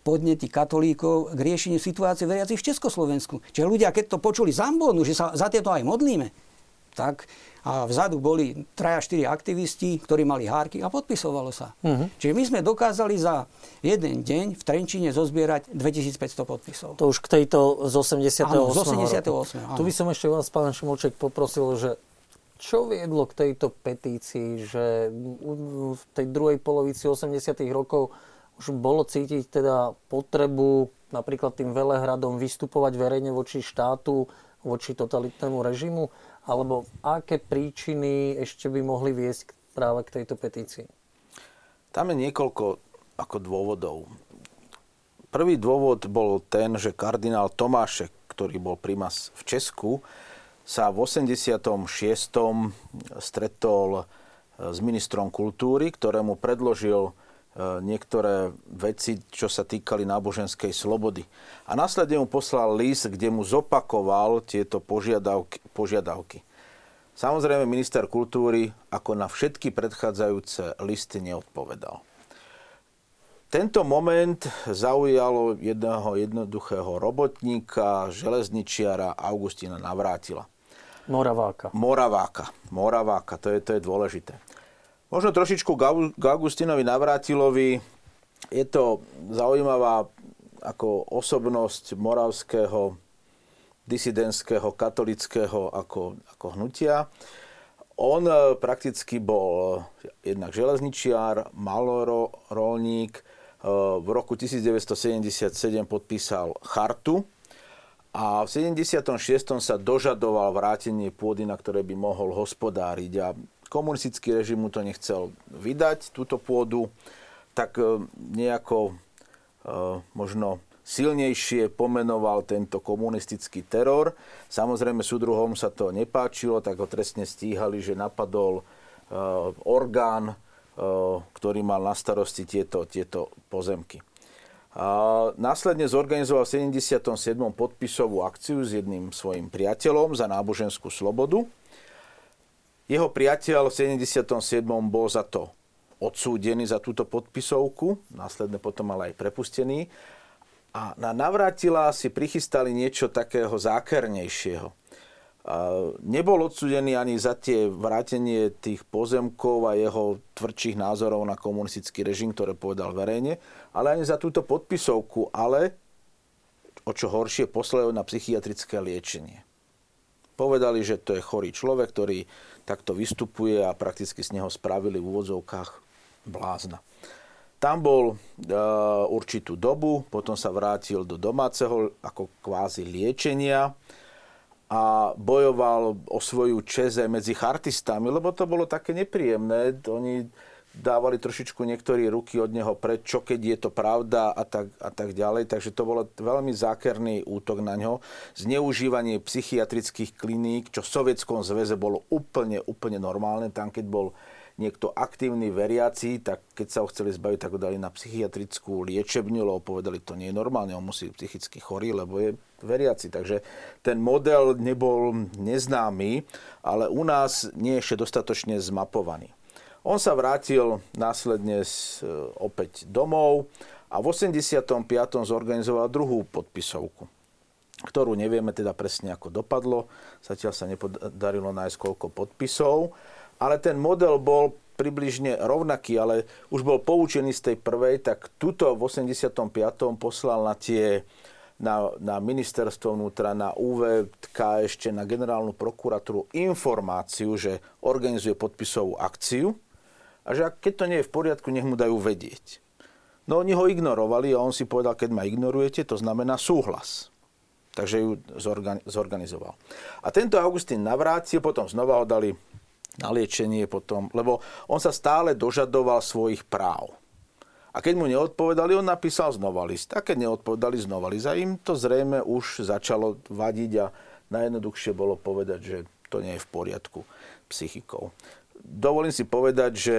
podnety katolíkov k riešeniu situácie veriacich v Československu. Čiže ľudia, keď to počuli z Ambonu, že sa za tieto aj modlíme, tak a vzadu boli traja, štyri aktivisti, ktorí mali hárky a podpisovalo sa. Uh-huh. Čiže my sme dokázali za jeden deň v Trenčine zozbierať 2500 podpisov. To už k tejto z 88. Áno, z 88. Áno. Tu by som ešte vás, pán Šimolček, poprosil, že čo viedlo k tejto petícii, že v tej druhej polovici 80. rokov už bolo cítiť teda potrebu napríklad tým Velehradom vystupovať verejne voči štátu, voči totalitnému režimu? Alebo aké príčiny ešte by mohli viesť práve k tejto petícii? Tam je niekoľko ako dôvodov. Prvý dôvod bol ten, že kardinál Tomášek, ktorý bol primas v Česku, sa v 86. stretol s ministrom kultúry, ktorému predložil E, niektoré veci, čo sa týkali náboženskej slobody. A následne mu poslal list, kde mu zopakoval tieto požiadavky. požiadavky. Samozrejme, minister kultúry ako na všetky predchádzajúce listy neodpovedal. Tento moment zaujalo jedného jednoduchého robotníka, železničiara Augustína Navrátila. Moraváka. Moraváka. Moraváka, to je, to je dôležité. Možno trošičku k Augustinovi Navrátilovi. Je to zaujímavá ako osobnosť moravského, disidentského, katolického ako, ako hnutia. On e, prakticky bol jednak železničiar, malorolník. E, v roku 1977 podpísal chartu a v 76. sa dožadoval vrátenie pôdy, na ktoré by mohol hospodáriť. A komunistický režim mu to nechcel vydať, túto pôdu, tak e, nejako e, možno silnejšie pomenoval tento komunistický teror. Samozrejme súdruhom sa to nepáčilo, tak ho trestne stíhali, že napadol e, orgán, ktorý mal na starosti tieto, tieto pozemky. A následne zorganizoval v 77. podpisovú akciu s jedným svojim priateľom za náboženskú slobodu jeho priateľ v 77. bol za to odsúdený za túto podpisovku, následne potom ale aj prepustený. A na navrátila si prichystali niečo takého zákernejšieho. nebol odsudený ani za tie vrátenie tých pozemkov a jeho tvrdších názorov na komunistický režim, ktoré povedal verejne, ale ani za túto podpisovku, ale o čo horšie, poslali na psychiatrické liečenie. Povedali, že to je chorý človek, ktorý takto vystupuje a prakticky z neho spravili v úvodzovkách blázna. Tam bol e, určitú dobu, potom sa vrátil do domáceho ako kvázi liečenia a bojoval o svoju čeze medzi chartistami, lebo to bolo také nepríjemné. Oni dávali trošičku niektorí ruky od neho preč, čo keď je to pravda a tak, a tak ďalej. Takže to bolo veľmi zákerný útok na ňo. Zneužívanie psychiatrických kliník, čo v Sovietskom zväze bolo úplne, úplne normálne. Tam, keď bol niekto aktívny veriaci, tak keď sa ho chceli zbaviť, tak ho dali na psychiatrickú liečebňu, lebo povedali, to nie je normálne, on musí psychicky chorý, lebo je veriaci. Takže ten model nebol neznámy, ale u nás nie je ešte dostatočne zmapovaný. On sa vrátil následne e, opäť domov a v 85. zorganizoval druhú podpisovku ktorú nevieme teda presne ako dopadlo. Zatiaľ sa nepodarilo nájsť koľko podpisov ale ten model bol približne rovnaký, ale už bol poučený z tej prvej, tak tuto v 85. poslal na tie na, na ministerstvo vnútra, na UVK, ešte na generálnu prokuratúru informáciu, že organizuje podpisovú akciu a že keď to nie je v poriadku, nech mu dajú vedieť. No oni ho ignorovali a on si povedal, keď ma ignorujete, to znamená súhlas. Takže ju zorganizoval. A tento Augustín navrátil, potom znova ho dali na liečenie potom, lebo on sa stále dožadoval svojich práv. A keď mu neodpovedali, on napísal znova list. A keď neodpovedali znova list, a im to zrejme už začalo vadiť a najjednoduchšie bolo povedať, že to nie je v poriadku psychikou. Dovolím si povedať, že,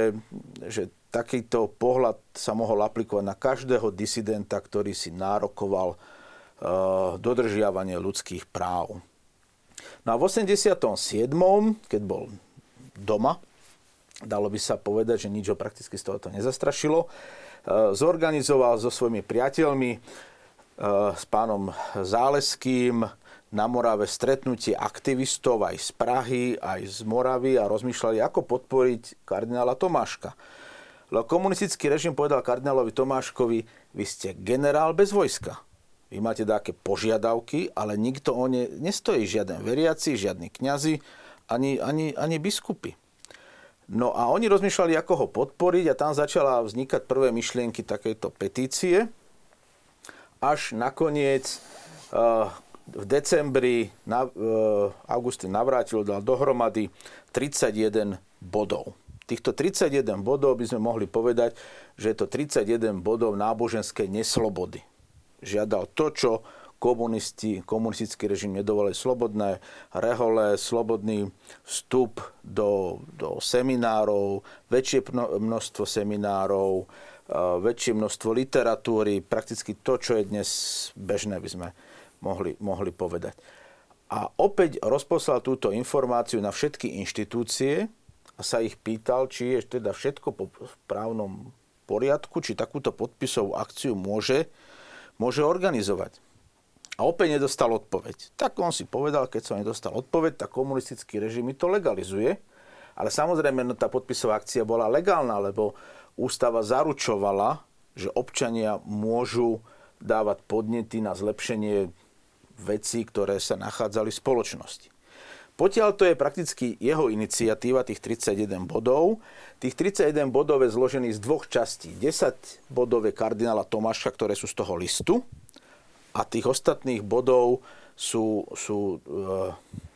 že takýto pohľad sa mohol aplikovať na každého disidenta, ktorý si nárokoval uh, dodržiavanie ľudských práv. No a v 87., keď bol doma. Dalo by sa povedať, že nič ho prakticky z tohoto nezastrašilo. E, zorganizoval so svojimi priateľmi, e, s pánom Záleským, na Morave stretnutie aktivistov aj z Prahy, aj z Moravy a rozmýšľali, ako podporiť kardinála Tomáška. Lebo komunistický režim povedal kardinálovi Tomáškovi, vy ste generál bez vojska. Vy máte také požiadavky, ale nikto o ne nestojí. Žiaden veriaci, žiadny kňazi, ani, ani, ani biskupy. No a oni rozmýšľali, ako ho podporiť a tam začala vznikať prvé myšlienky takejto petície. Až nakoniec uh, v decembri na, Augustín navrátil, dal dohromady 31 bodov. Týchto 31 bodov by sme mohli povedať, že je to 31 bodov náboženskej neslobody. Žiadal to, čo komunisti, komunistický režim nedovolil slobodné rehole, slobodný vstup do, do seminárov, väčšie množstvo seminárov, väčšie množstvo literatúry, prakticky to, čo je dnes bežné, by sme mohli, mohli povedať. A opäť rozposlal túto informáciu na všetky inštitúcie a sa ich pýtal, či je teda všetko po právnom poriadku, či takúto podpisovú akciu môže, môže organizovať. A opäť nedostal odpoveď. Tak on si povedal, keď som nedostal odpoveď, tak komunistický režim mi to legalizuje. Ale samozrejme, no, tá podpisová akcia bola legálna, lebo ústava zaručovala, že občania môžu dávať podnety na zlepšenie vecí, ktoré sa nachádzali v spoločnosti. Potiaľ to je prakticky jeho iniciatíva, tých 31 bodov. Tých 31 bodov je zložený z dvoch častí. 10 bodov je kardinála Tomáša, ktoré sú z toho listu a tých ostatných bodov sú, sú e,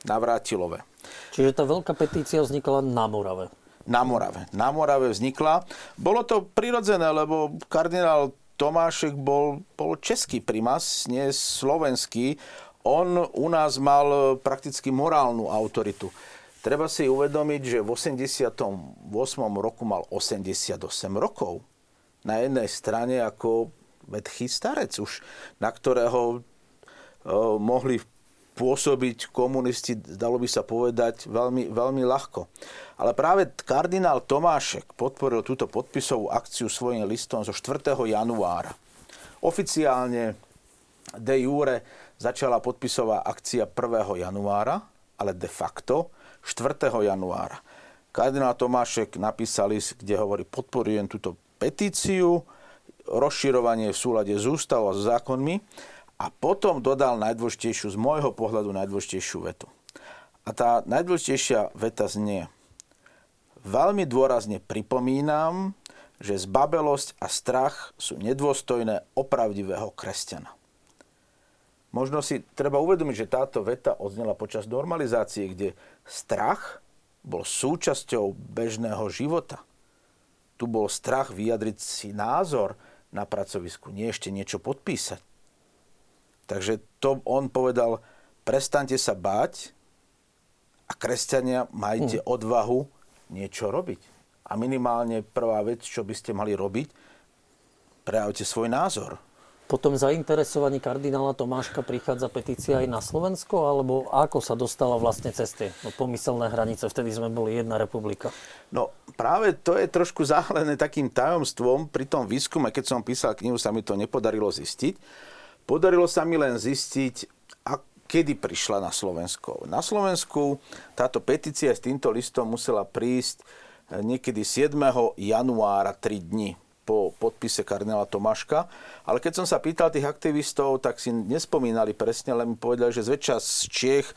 navrátilové. Čiže tá veľká petícia vznikla na Morave. Na Morave. Na Morave vznikla. Bolo to prirodzené, lebo kardinál Tomášek bol, bol český primas, nie slovenský. On u nás mal prakticky morálnu autoritu. Treba si uvedomiť, že v 88. roku mal 88 rokov. Na jednej strane ako vedchý starec už, na ktorého o, mohli pôsobiť komunisti, dalo by sa povedať, veľmi, veľmi ľahko. Ale práve kardinál Tomášek podporil túto podpisovú akciu svojim listom zo 4. januára. Oficiálne de jure začala podpisová akcia 1. januára ale de facto 4. januára. Kardinál Tomášek napísal list, kde hovorí, podporujem túto petíciu, rozširovanie v súlade s ústavou a s zákonmi a potom dodal najdôležitejšiu, z môjho pohľadu najdôležitejšiu vetu. A tá najdôležitejšia veta znie, veľmi dôrazne pripomínam, že zbabelosť a strach sú nedôstojné opravdivého kresťana. Možno si treba uvedomiť, že táto veta odznela počas normalizácie, kde strach bol súčasťou bežného života. Tu bol strach vyjadriť si názor na pracovisku, nie ešte niečo podpísať. Takže to on povedal, prestante sa báť a kresťania majte hm. odvahu niečo robiť. A minimálne prvá vec, čo by ste mali robiť, prejavte svoj názor. Potom zainteresovaní kardinála Tomáška prichádza petícia aj na Slovensko, alebo ako sa dostala vlastne cez tie no, pomyselné hranice? Vtedy sme boli jedna republika. No práve to je trošku záhlené takým tajomstvom. Pri tom výskume, keď som písal knihu, sa mi to nepodarilo zistiť. Podarilo sa mi len zistiť, kedy prišla na Slovensko. Na Slovensku táto petícia s týmto listom musela prísť eh, niekedy 7. januára 3 dní po podpise kardinála Tomáška. Ale keď som sa pýtal tých aktivistov, tak si nespomínali presne, ale mi povedali, že zväčša z Čiech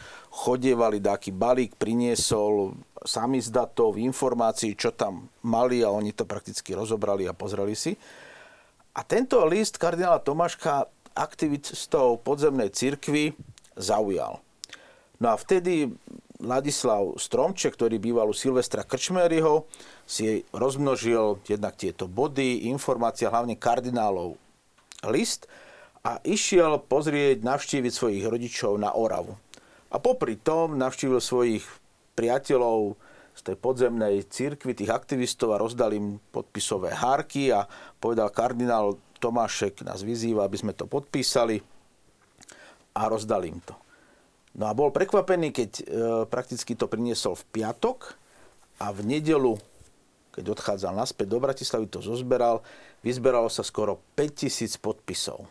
chodievali taký balík, priniesol sami z datov, informácií, čo tam mali a oni to prakticky rozobrali a pozreli si. A tento list kardinála Tomáška aktivistov podzemnej cirkvi zaujal. No a vtedy Ladislav Stromček, ktorý býval u Silvestra Krčmeryho, si rozmnožil jednak tieto body, informácia hlavne kardinálov list a išiel pozrieť, navštíviť svojich rodičov na Oravu. A popri tom navštívil svojich priateľov z tej podzemnej cirkvi, tých aktivistov a rozdal im podpisové hárky a povedal kardinál Tomášek nás vyzýva, aby sme to podpísali a rozdal im to. No a bol prekvapený, keď e, prakticky to priniesol v piatok a v nedelu, keď odchádzal naspäť do Bratislavy, to zozberal. Vyzberalo sa skoro 5000 podpisov.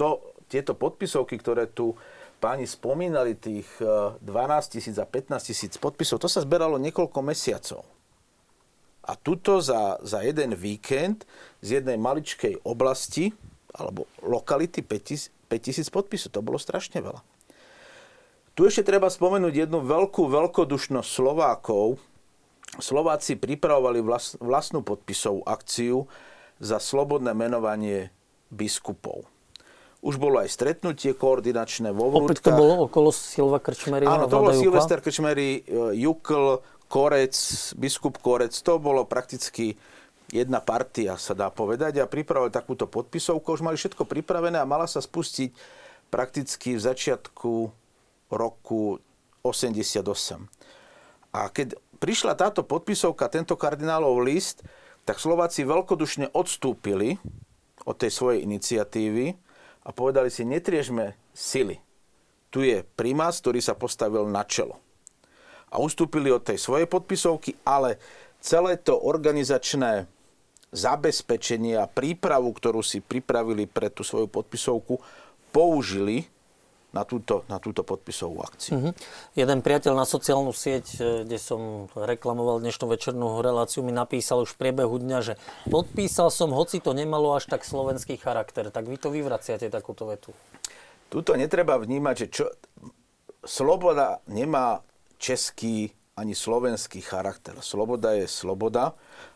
To, tieto podpisovky, ktoré tu páni spomínali, tých 12 e, tisíc a 15 tisíc podpisov, to sa zberalo niekoľko mesiacov. A tuto za, za jeden víkend z jednej maličkej oblasti alebo lokality 5000 podpisov. To bolo strašne veľa. Tu ešte treba spomenúť jednu veľkú veľkodušnosť Slovákov. Slováci pripravovali vlastnú podpisovú akciu za slobodné menovanie biskupov. Už bolo aj stretnutie koordinačné vo Vrútkach. Opäť to bolo okolo Silva Krčmery Áno, to bol Silvester Krčmery, e, Jukl, Korec, biskup Korec. To bolo prakticky jedna partia, sa dá povedať. A pripravili takúto podpisovku. Už mali všetko pripravené a mala sa spustiť prakticky v začiatku roku 88. A keď prišla táto podpisovka, tento kardinálov list, tak Slováci veľkodušne odstúpili od tej svojej iniciatívy a povedali si, netriežme sily. Tu je primás, ktorý sa postavil na čelo. A ustúpili od tej svojej podpisovky, ale celé to organizačné zabezpečenie a prípravu, ktorú si pripravili pre tú svoju podpisovku, použili na túto, na túto podpisovú akciu. Uh-huh. Jeden priateľ na sociálnu sieť, e, kde som reklamoval dnešnú večernú reláciu, mi napísal už v priebehu dňa, že podpísal som, hoci to nemalo až tak slovenský charakter. Tak vy to vyvraciate takúto vetu. Tuto netreba vnímať, že čo, sloboda nemá český ani slovenský charakter. Sloboda je sloboda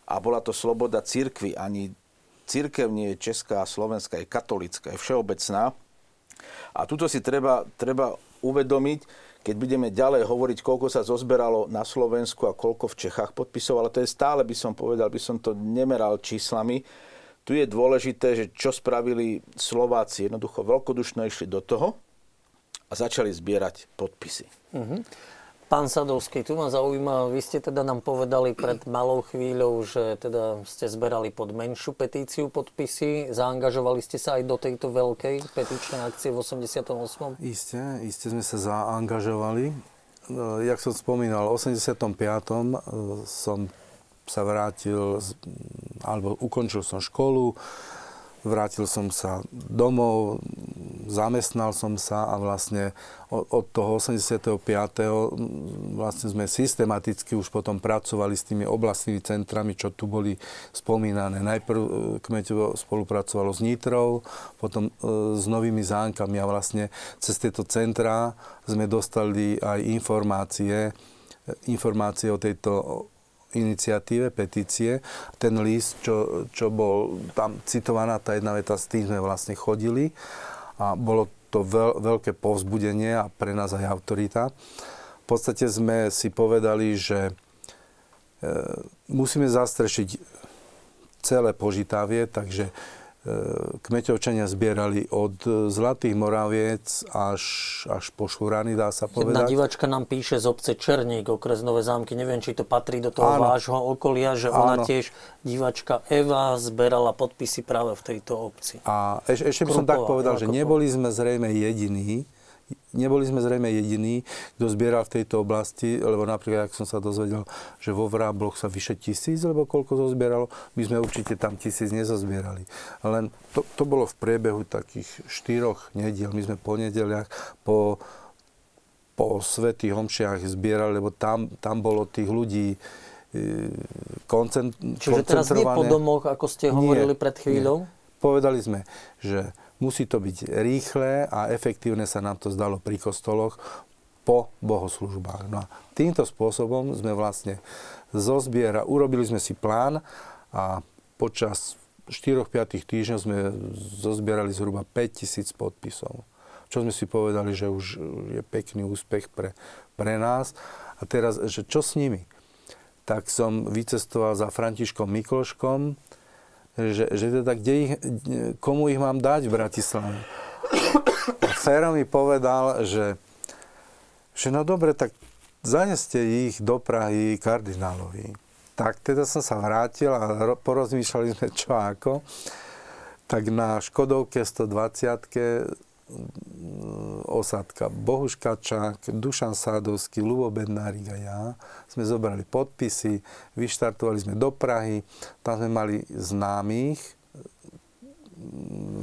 a bola to sloboda církvy. Ani církev nie je česká, slovenská, je katolická, je všeobecná. A tuto si treba, treba uvedomiť, keď budeme ďalej hovoriť, koľko sa zozberalo na Slovensku a koľko v Čechách podpisov, ale to je stále, by som povedal, by som to nemeral číslami. Tu je dôležité, že čo spravili Slováci. Jednoducho veľkodušno išli do toho a začali zbierať podpisy. Uh-huh. Pán Sadovský, tu ma zaujíma, vy ste teda nám povedali pred malou chvíľou, že teda ste zberali pod menšiu petíciu podpisy. Zaangažovali ste sa aj do tejto veľkej petičnej akcie v 88. Isté, isté sme sa zaangažovali. No, jak som spomínal, v 85. E, som sa vrátil, alebo ukončil som školu, vrátil som sa domov, zamestnal som sa a vlastne od, toho 85. mm, vlastne sme systematicky už potom pracovali s tými oblastnými centrami, čo tu boli spomínané. Najprv e, Kmeťovo spolupracovalo s Nitrou, potom e, s Novými zánkami a vlastne cez tieto centrá sme dostali aj informácie, e, informácie o tejto iniciatíve, petície. Ten list, čo, čo bol tam citovaná, tá jedna veta, s tým sme vlastne chodili a bolo to veľ, veľké povzbudenie a pre nás aj autorita. V podstate sme si povedali, že e, musíme zastrešiť celé Požitavie, takže kmeťovčania zbierali od Zlatých Moraviec až, až po Šurany, dá sa povedať. Jedna divačka nám píše z obce Černík, okres Nové zámky. Neviem, či to patrí do toho Áno. vášho okolia, že Áno. ona tiež, divačka Eva, zberala podpisy práve v tejto obci. A eš, ešte by som tak povedal, že neboli sme zrejme jediní, neboli sme zrejme jediní, kto zbieral v tejto oblasti, lebo napríklad, ak som sa dozvedel, že vo Vrábloch sa vyše tisíc, lebo koľko zozbieralo, my sme určite tam tisíc nezozbierali. Len to, to bolo v priebehu takých štyroch nediel. My sme po nedeliach, po, po svetých homšiach zbierali, lebo tam, tam bolo tých ľudí e, koncent, Čiže teraz nie po domoch, ako ste hovorili nie, pred chvíľou? Nie. Povedali sme, že Musí to byť rýchle a efektívne sa nám to zdalo pri kostoloch po bohoslužbách. No a týmto spôsobom sme vlastne zozbiera, urobili sme si plán a počas 4-5 týždňov sme zozbierali zhruba 5000 podpisov. Čo sme si povedali, že už je pekný úspech pre, pre nás. A teraz, že čo s nimi? Tak som vycestoval za Františkom Mikloškom, že, že teda kde ich, komu ich mám dať v Bratislave. A Fero mi povedal, že, že no dobre, tak zaneste ich do Prahy kardinálovi. Tak teda som sa vrátil a porozmýšľali sme čo ako. Tak na Škodovke 120 osadka Bohuškačák, Dušan Sádovský, Lubo Bednárik a ja sme zobrali podpisy, vyštartovali sme do Prahy, tam sme mali známych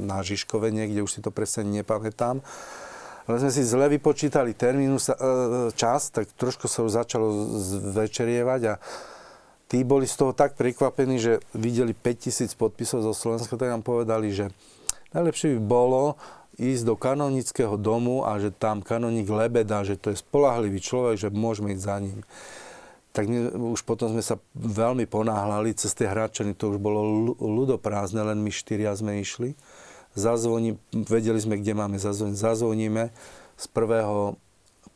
na Žižkove niekde, už si to presne nepamätám. Ale sme si zle vypočítali termínu, e, čas, tak trošku sa už začalo zvečerievať a tí boli z toho tak prekvapení, že videli 5000 podpisov zo Slovenska, tak nám povedali, že najlepšie by bolo, ísť do kanonického domu a že tam kanonik Lebeda, že to je spolahlivý človek, že môžeme ísť za ním. Tak my, už potom sme sa veľmi ponáhľali cez tie hračany, to už bolo ľudoprázdne, len my štyria sme išli. Zazvoní, vedeli sme, kde máme zazvoniť. Zazvoníme, z prvého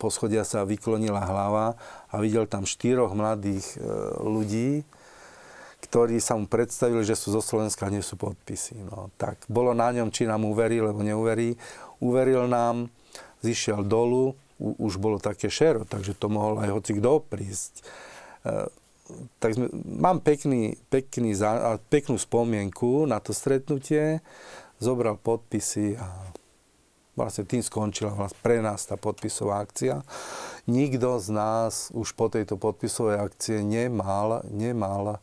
poschodia sa vyklonila hlava a videl tam štyroch mladých e, ľudí, ktorí sa mu predstavili, že sú zo Slovenska a nie sú podpisy. No, tak bolo na ňom, či nám uverí, lebo neuverí. Uveril nám, zišiel dolu, u, už bolo také šero, takže to mohol aj hoci kto prísť. E, tak sme, mám pekný, pekný, peknú spomienku na to stretnutie, zobral podpisy a vlastne tým skončila vlastne pre nás tá podpisová akcia. Nikto z nás už po tejto podpisovej akcie nemal, nemal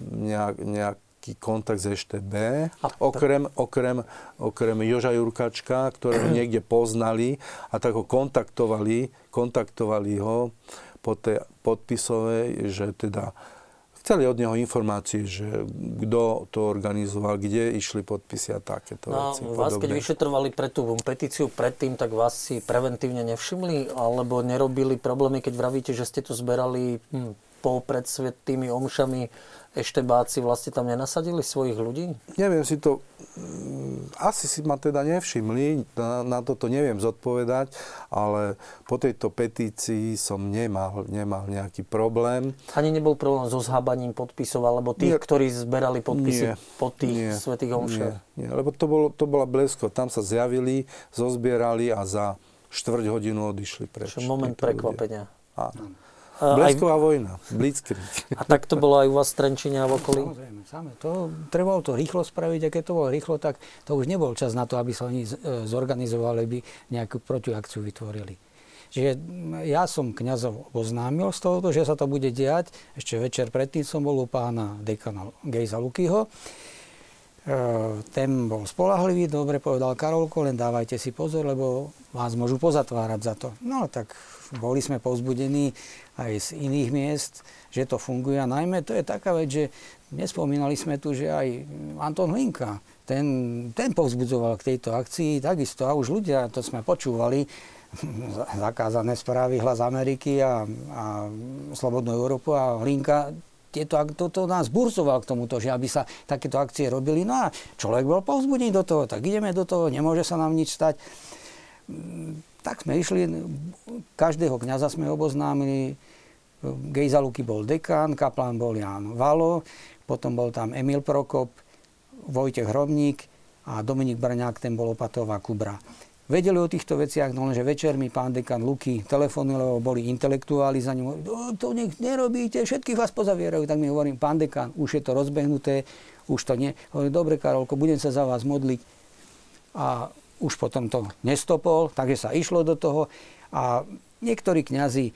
nejak, nejaký kontakt z EŠTB, okrem, okrem, okrem Joža Jurkačka, ktorého niekde poznali a tak ho kontaktovali, kontaktovali ho po tej podpisovej, že teda chceli od neho informácie, že kto to organizoval, kde išli podpisy a takéto no, veci. Vás, podobné. keď vyšetrovali pre tú petíciu predtým, tak vás si preventívne nevšimli? Alebo nerobili problémy, keď vravíte, že ste tu zberali hm, po pred svetými omšami eštebáci vlastne tam nenasadili svojich ľudí? Neviem si to, mm, asi si ma teda nevšimli, na, na toto neviem zodpovedať, ale po tejto petícii som nemal, nemal nejaký problém. Ani nebol problém so zhábaním podpisov, alebo tých, nie, ktorí zberali podpisy nie, po tých nie, svetých omšiach? Nie, nie, lebo to, bolo, to bola blesko. Tam sa zjavili, zozbierali a za štvrť hodinu odišli preč. Čiže moment prekvapenia. Áno. Blesková aj... vojna, Blitzkrieg. A tak to bolo aj u vás v Trenčine a v okolí? Samozrejme, samozrejme. To, trebalo to rýchlo spraviť a keď to bolo rýchlo, tak to už nebol čas na to, aby sa oni e, zorganizovali, by nejakú protiakciu vytvorili. Čiže ja som kňazov oznámil z toho, že sa to bude diať. Ešte večer predtým som bol u pána dekana Gejza Lukyho. ten bol spolahlivý, dobre povedal Karolko, len dávajte si pozor, lebo vás môžu pozatvárať za to. No tak boli sme povzbudení aj z iných miest, že to funguje. A najmä to je taká vec, že nespomínali sme tu, že aj Anton Hlinka, ten, ten povzbudzoval k tejto akcii takisto. A už ľudia, to sme počúvali, zakázané správy Hlas Ameriky a, a Slobodnú Európu a Hlinka tieto, toto nás burzoval k tomuto, že aby sa takéto akcie robili. No a človek bol povzbudený do toho, tak ideme do toho, nemôže sa nám nič stať. Tak sme išli, každého kňaza sme oboznámili, Gejza Luky bol dekán, kaplán bol Jan Valo, potom bol tam Emil Prokop, Vojtech Hrobník a Dominik Brňák, ten bol Opatová Kubra vedeli o týchto veciach, no lenže večer mi pán dekan Luky telefonoval, boli intelektuáli za ním, to nech nerobíte, všetkých vás pozavierajú. Tak mi hovorím, pán dekan, už je to rozbehnuté, už to nie. Hovorím, dobre Karolko, budem sa za vás modliť. A už potom to nestopol, takže sa išlo do toho. A niektorí kňazi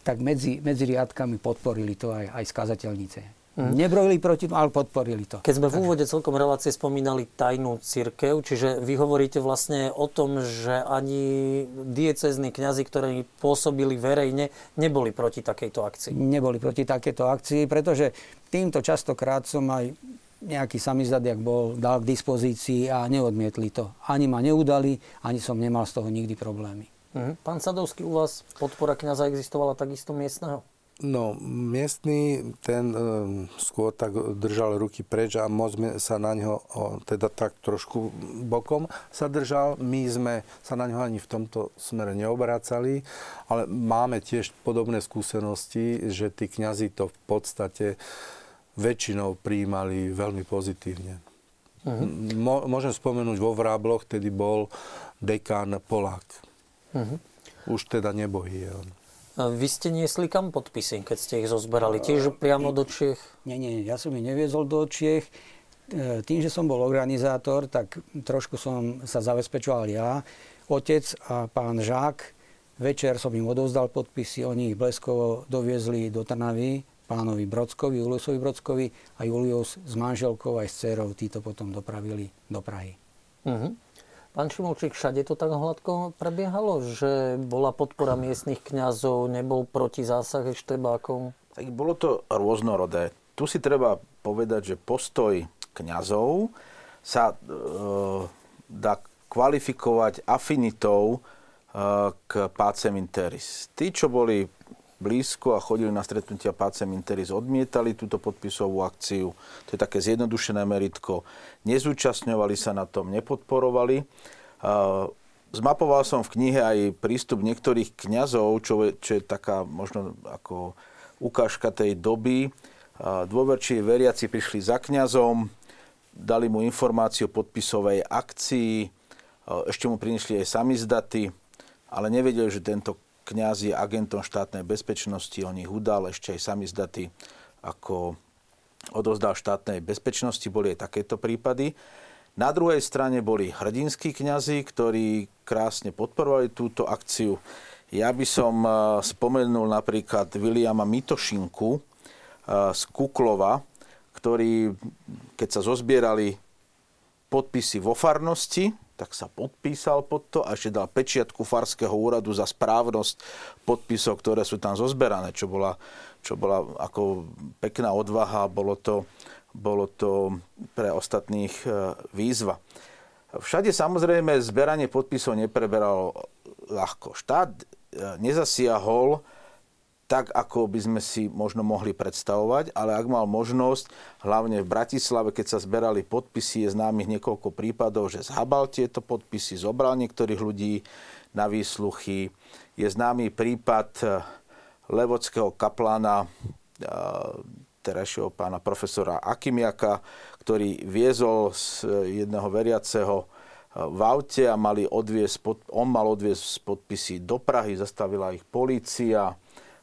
tak medzi, medzi riadkami podporili to aj, aj skazateľnice. Mm. Nebrojili proti tomu, ale podporili to. Keď sme v úvode celkom relácie spomínali tajnú církev, čiže vy hovoríte vlastne o tom, že ani diecezní kňazi, ktorí pôsobili verejne, neboli proti takejto akcii. Neboli proti takejto akcii, pretože týmto častokrát som aj nejaký samizad, jak bol, dal k dispozícii a neodmietli to. Ani ma neudali, ani som nemal z toho nikdy problémy. Mhm. Pán Sadovský, u vás podpora kňaza existovala takisto miestneho? No, miestny ten e, skôr tak držal ruky preč a moc sa na ňo, o, teda tak trošku bokom sa držal. My sme sa na ňo ani v tomto smere neobracali, ale máme tiež podobné skúsenosti, že tí kňazi to v podstate väčšinou prijímali veľmi pozitívne. Uh-huh. Mo, môžem spomenúť vo Vrábloch, tedy bol dekán Polák. Uh-huh. Už teda nebohý je on. Vy ste niesli kam podpisy, keď ste ich zozberali? Tiež priamo do Čiech? Nie, nie, ja som ich neviezol do Čiech. E, tým, že som bol organizátor, tak trošku som sa zabezpečoval ja, otec a pán Žák. Večer som im odovzdal podpisy, oni ich bleskovo doviezli do Trnavy, pánovi Brodskovi, Juliusovi Brodskovi a Julius s manželkou aj s dcerou, títo potom dopravili do Prahy. Uh-huh. Pán Šimolčík, všade to tak hladko prebiehalo, že bola podpora miestnych kňazov, nebol proti zásah eštebákov? Tak bolo to rôznorodé. Tu si treba povedať, že postoj kňazov sa e, dá kvalifikovať afinitou e, k Pacem Interis. Tí, čo boli blízko a chodili na stretnutia Pacem Interis, odmietali túto podpisovú akciu. To je také zjednodušené meritko. Nezúčastňovali sa na tom, nepodporovali. Zmapoval som v knihe aj prístup niektorých kňazov, čo čo je taká možno ako ukážka tej doby. Dôverčiví veriaci prišli za kňazom, dali mu informáciu o podpisovej akcii, ešte mu prinišli aj samizdaty, ale nevedeli, že tento kňaz je agentom štátnej bezpečnosti, on ich udal ešte aj sami zdaty ako odozdal štátnej bezpečnosti, boli aj takéto prípady. Na druhej strane boli hrdinskí kňazi, ktorí krásne podporovali túto akciu. Ja by som eh, spomenul napríklad Viliama Mitošinku eh, z Kuklova, ktorý, keď sa zozbierali podpisy vo farnosti, tak sa podpísal pod to a ešte dal pečiatku Farského úradu za správnosť podpisov, ktoré sú tam zozberané, čo bola, čo bola ako pekná odvaha, bolo to, bolo to pre ostatných e, výzva. Všade samozrejme zberanie podpisov nepreberalo ľahko. Štát e, nezasiahol tak, ako by sme si možno mohli predstavovať, ale ak mal možnosť, hlavne v Bratislave, keď sa zberali podpisy, je známych niekoľko prípadov, že zhabal tieto podpisy, zobral niektorých ľudí na výsluchy. Je známy prípad eh, levodského kaplána, eh, terajšieho pána profesora Akimiaka, ktorý viezol z jedného veriaceho eh, v aute a mali odviesť, on mal odviesť podpisy do Prahy, zastavila ich polícia,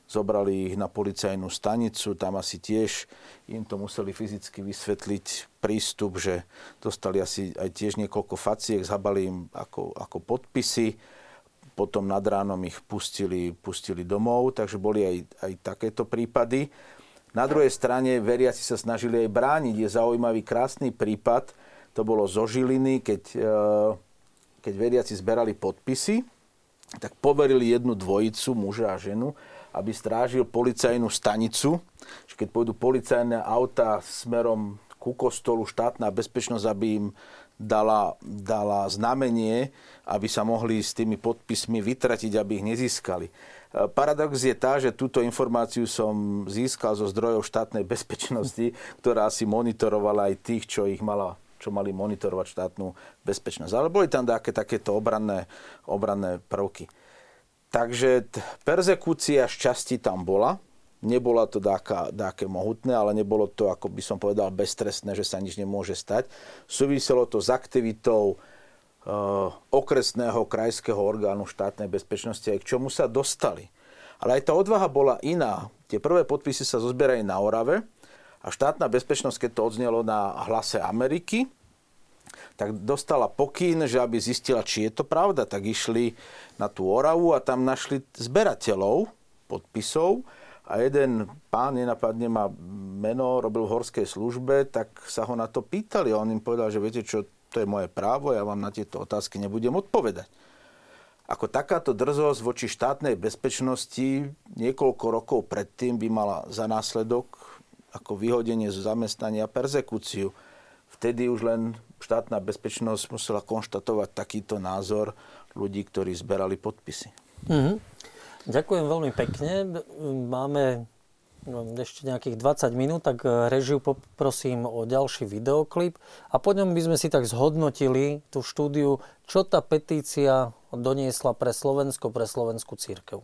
zobrali ich na policajnú stanicu, tam asi tiež im to museli fyzicky vysvetliť prístup, že dostali asi aj tiež niekoľko faciek, zhabali im ako, ako podpisy, potom nad ránom ich pustili, pustili domov, takže boli aj, aj takéto prípady. Na druhej strane veriaci sa snažili aj brániť. Je zaujímavý, krásny prípad. To bolo zo Žiliny, keď, e, keď veriaci zberali podpisy, tak poverili jednu dvojicu, muža a ženu, aby strážil policajnú stanicu. Keď pôjdu policajné auta smerom ku kostolu, štátna bezpečnosť, aby im dala, dala znamenie, aby sa mohli s tými podpismi vytratiť, aby ich nezískali. E, paradox je tá, že túto informáciu som získal zo zdrojov štátnej bezpečnosti, ktorá si monitorovala aj tých, čo ich mala čo mali monitorovať štátnu bezpečnosť. Ale boli tam také, takéto obranné, obranné prvky. Takže t- perzekúcia šťastí tam bola. Nebola to dáka, dáke mohutné, ale nebolo to, ako by som povedal, beztrestné, že sa nič nemôže stať. Súviselo to s aktivitou e, okresného krajského orgánu štátnej bezpečnosti, aj k čomu sa dostali. Ale aj tá odvaha bola iná. Tie prvé podpisy sa zozbierajú na Orave, a štátna bezpečnosť, keď to odznelo na hlase Ameriky, tak dostala pokyn, že aby zistila, či je to pravda, tak išli na tú Oravu a tam našli zberateľov podpisov a jeden pán, nenapadne ma meno, robil v horskej službe, tak sa ho na to pýtali a on im povedal, že viete čo, to je moje právo, ja vám na tieto otázky nebudem odpovedať. Ako takáto drzosť voči štátnej bezpečnosti niekoľko rokov predtým by mala za následok ako vyhodenie zo zamestnania persekúciu. Vtedy už len štátna bezpečnosť musela konštatovať takýto názor ľudí, ktorí zberali podpisy. Mm-hmm. Ďakujem veľmi pekne. Máme no, ešte nejakých 20 minút, tak e, režiu poprosím o ďalší videoklip a potom by sme si tak zhodnotili tú štúdiu, čo tá petícia doniesla pre Slovensko, pre Slovenskú církev.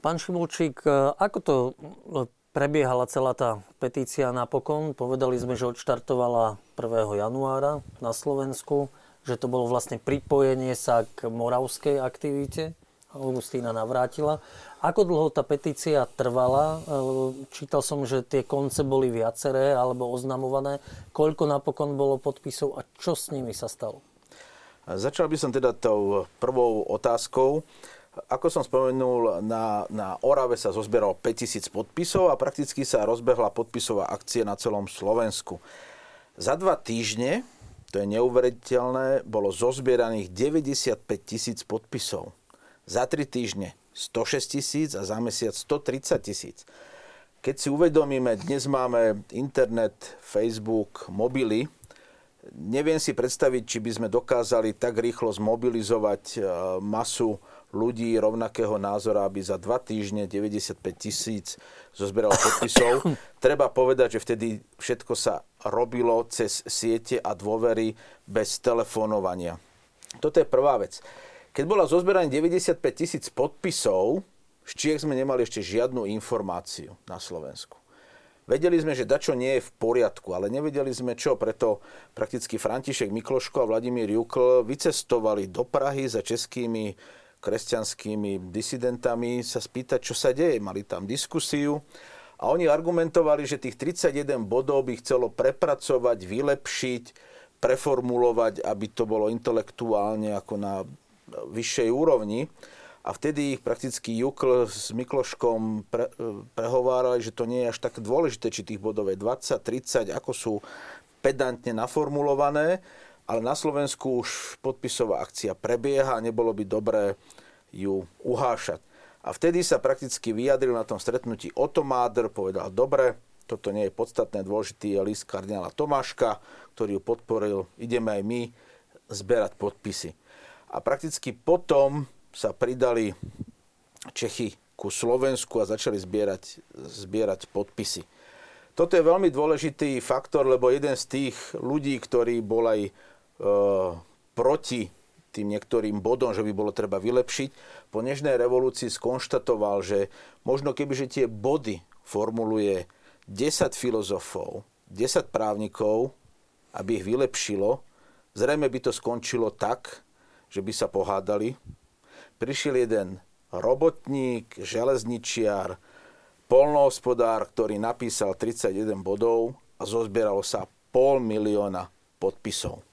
Pán Šimulčík, e, ako to e, prebiehala celá tá petícia napokon? Povedali sme, že odštartovala 1. januára na Slovensku, že to bolo vlastne pripojenie sa k moravskej aktivite. Augustína navrátila. Ako dlho tá petícia trvala? E, čítal som, že tie konce boli viaceré alebo oznamované. Koľko napokon bolo podpisov a čo s nimi sa stalo? Začal by som teda tou prvou otázkou. Ako som spomenul, na, na Orave sa zozbieralo 5000 podpisov a prakticky sa rozbehla podpisová akcia na celom Slovensku. Za dva týždne, to je neuveriteľné, bolo zozbieraných 95 tisíc podpisov za 3 týždne 106 tisíc a za mesiac 130 tisíc. Keď si uvedomíme, dnes máme internet, Facebook, mobily, neviem si predstaviť, či by sme dokázali tak rýchlo zmobilizovať e, masu ľudí rovnakého názora, aby za dva týždne 95 tisíc zozbieralo podpisov. Treba povedať, že vtedy všetko sa robilo cez siete a dôvery bez telefonovania. Toto je prvá vec. Keď bola zozberaných 95 tisíc podpisov, z Čiech sme nemali ešte žiadnu informáciu na Slovensku. Vedeli sme, že dačo nie je v poriadku, ale nevedeli sme čo, preto prakticky František Mikloško a Vladimír Jukl vycestovali do Prahy za českými kresťanskými disidentami sa spýtať, čo sa deje. Mali tam diskusiu a oni argumentovali, že tých 31 bodov by chcelo prepracovať, vylepšiť, preformulovať, aby to bolo intelektuálne ako na vyššej úrovni. A vtedy ich prakticky Jukl s Mikloškom pre, prehovárali, že to nie je až tak dôležité, či tých bodov je 20, 30, ako sú pedantne naformulované, ale na Slovensku už podpisová akcia prebieha a nebolo by dobré ju uhášať. A vtedy sa prakticky vyjadril na tom stretnutí Otto Mádr, povedal, dobre, toto nie je podstatné, dôležitý je list kardinála Tomáška, ktorý ju podporil, ideme aj my zberať podpisy a prakticky potom sa pridali Čechy ku Slovensku a začali zbierať, zbierať podpisy. Toto je veľmi dôležitý faktor, lebo jeden z tých ľudí, ktorý bol aj proti tým niektorým bodom, že by bolo treba vylepšiť, po Nežnej revolúcii skonštatoval, že možno kebyže tie body formuluje 10 filozofov, 10 právnikov, aby ich vylepšilo, zrejme by to skončilo tak, že by sa pohádali. Prišiel jeden robotník, železničiar, polnohospodár, ktorý napísal 31 bodov a zozbieralo sa pol milióna podpisov.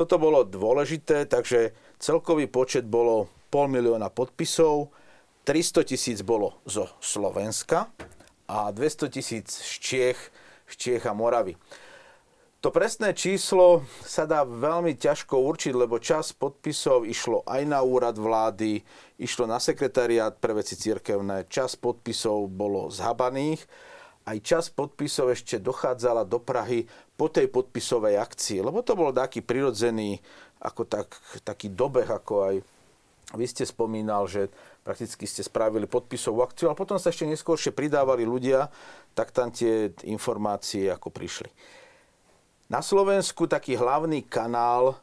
Toto bolo dôležité, takže celkový počet bolo pol milióna podpisov, 300 tisíc bolo zo Slovenska a 200 tisíc z Čiech, z Čiech a Moravy. To presné číslo sa dá veľmi ťažko určiť, lebo čas podpisov išlo aj na úrad vlády, išlo na sekretariát pre veci cirkevné, čas podpisov bolo zhabaných, aj čas podpisov ešte dochádzala do Prahy po tej podpisovej akcii, lebo to bol taký prirodzený, ako tak, taký dobeh, ako aj vy ste spomínal, že prakticky ste spravili podpisovú akciu, ale potom sa ešte neskôršie pridávali ľudia, tak tam tie informácie ako prišli. Na Slovensku taký hlavný kanál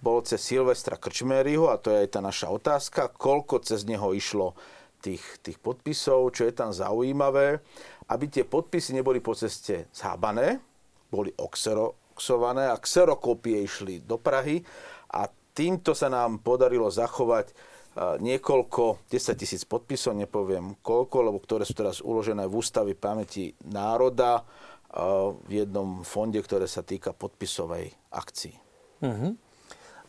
bol cez Silvestra Krčmeryho a to je aj tá naša otázka, koľko cez neho išlo tých, tých podpisov, čo je tam zaujímavé, aby tie podpisy neboli po ceste zhábané, boli oxeroxované a xerokopie išli do Prahy a týmto sa nám podarilo zachovať niekoľko, 10 tisíc podpisov, nepoviem koľko, lebo ktoré sú teraz uložené v Ústavi pamäti národa, v jednom fonde, ktoré sa týka podpisovej akcii. Uh-huh.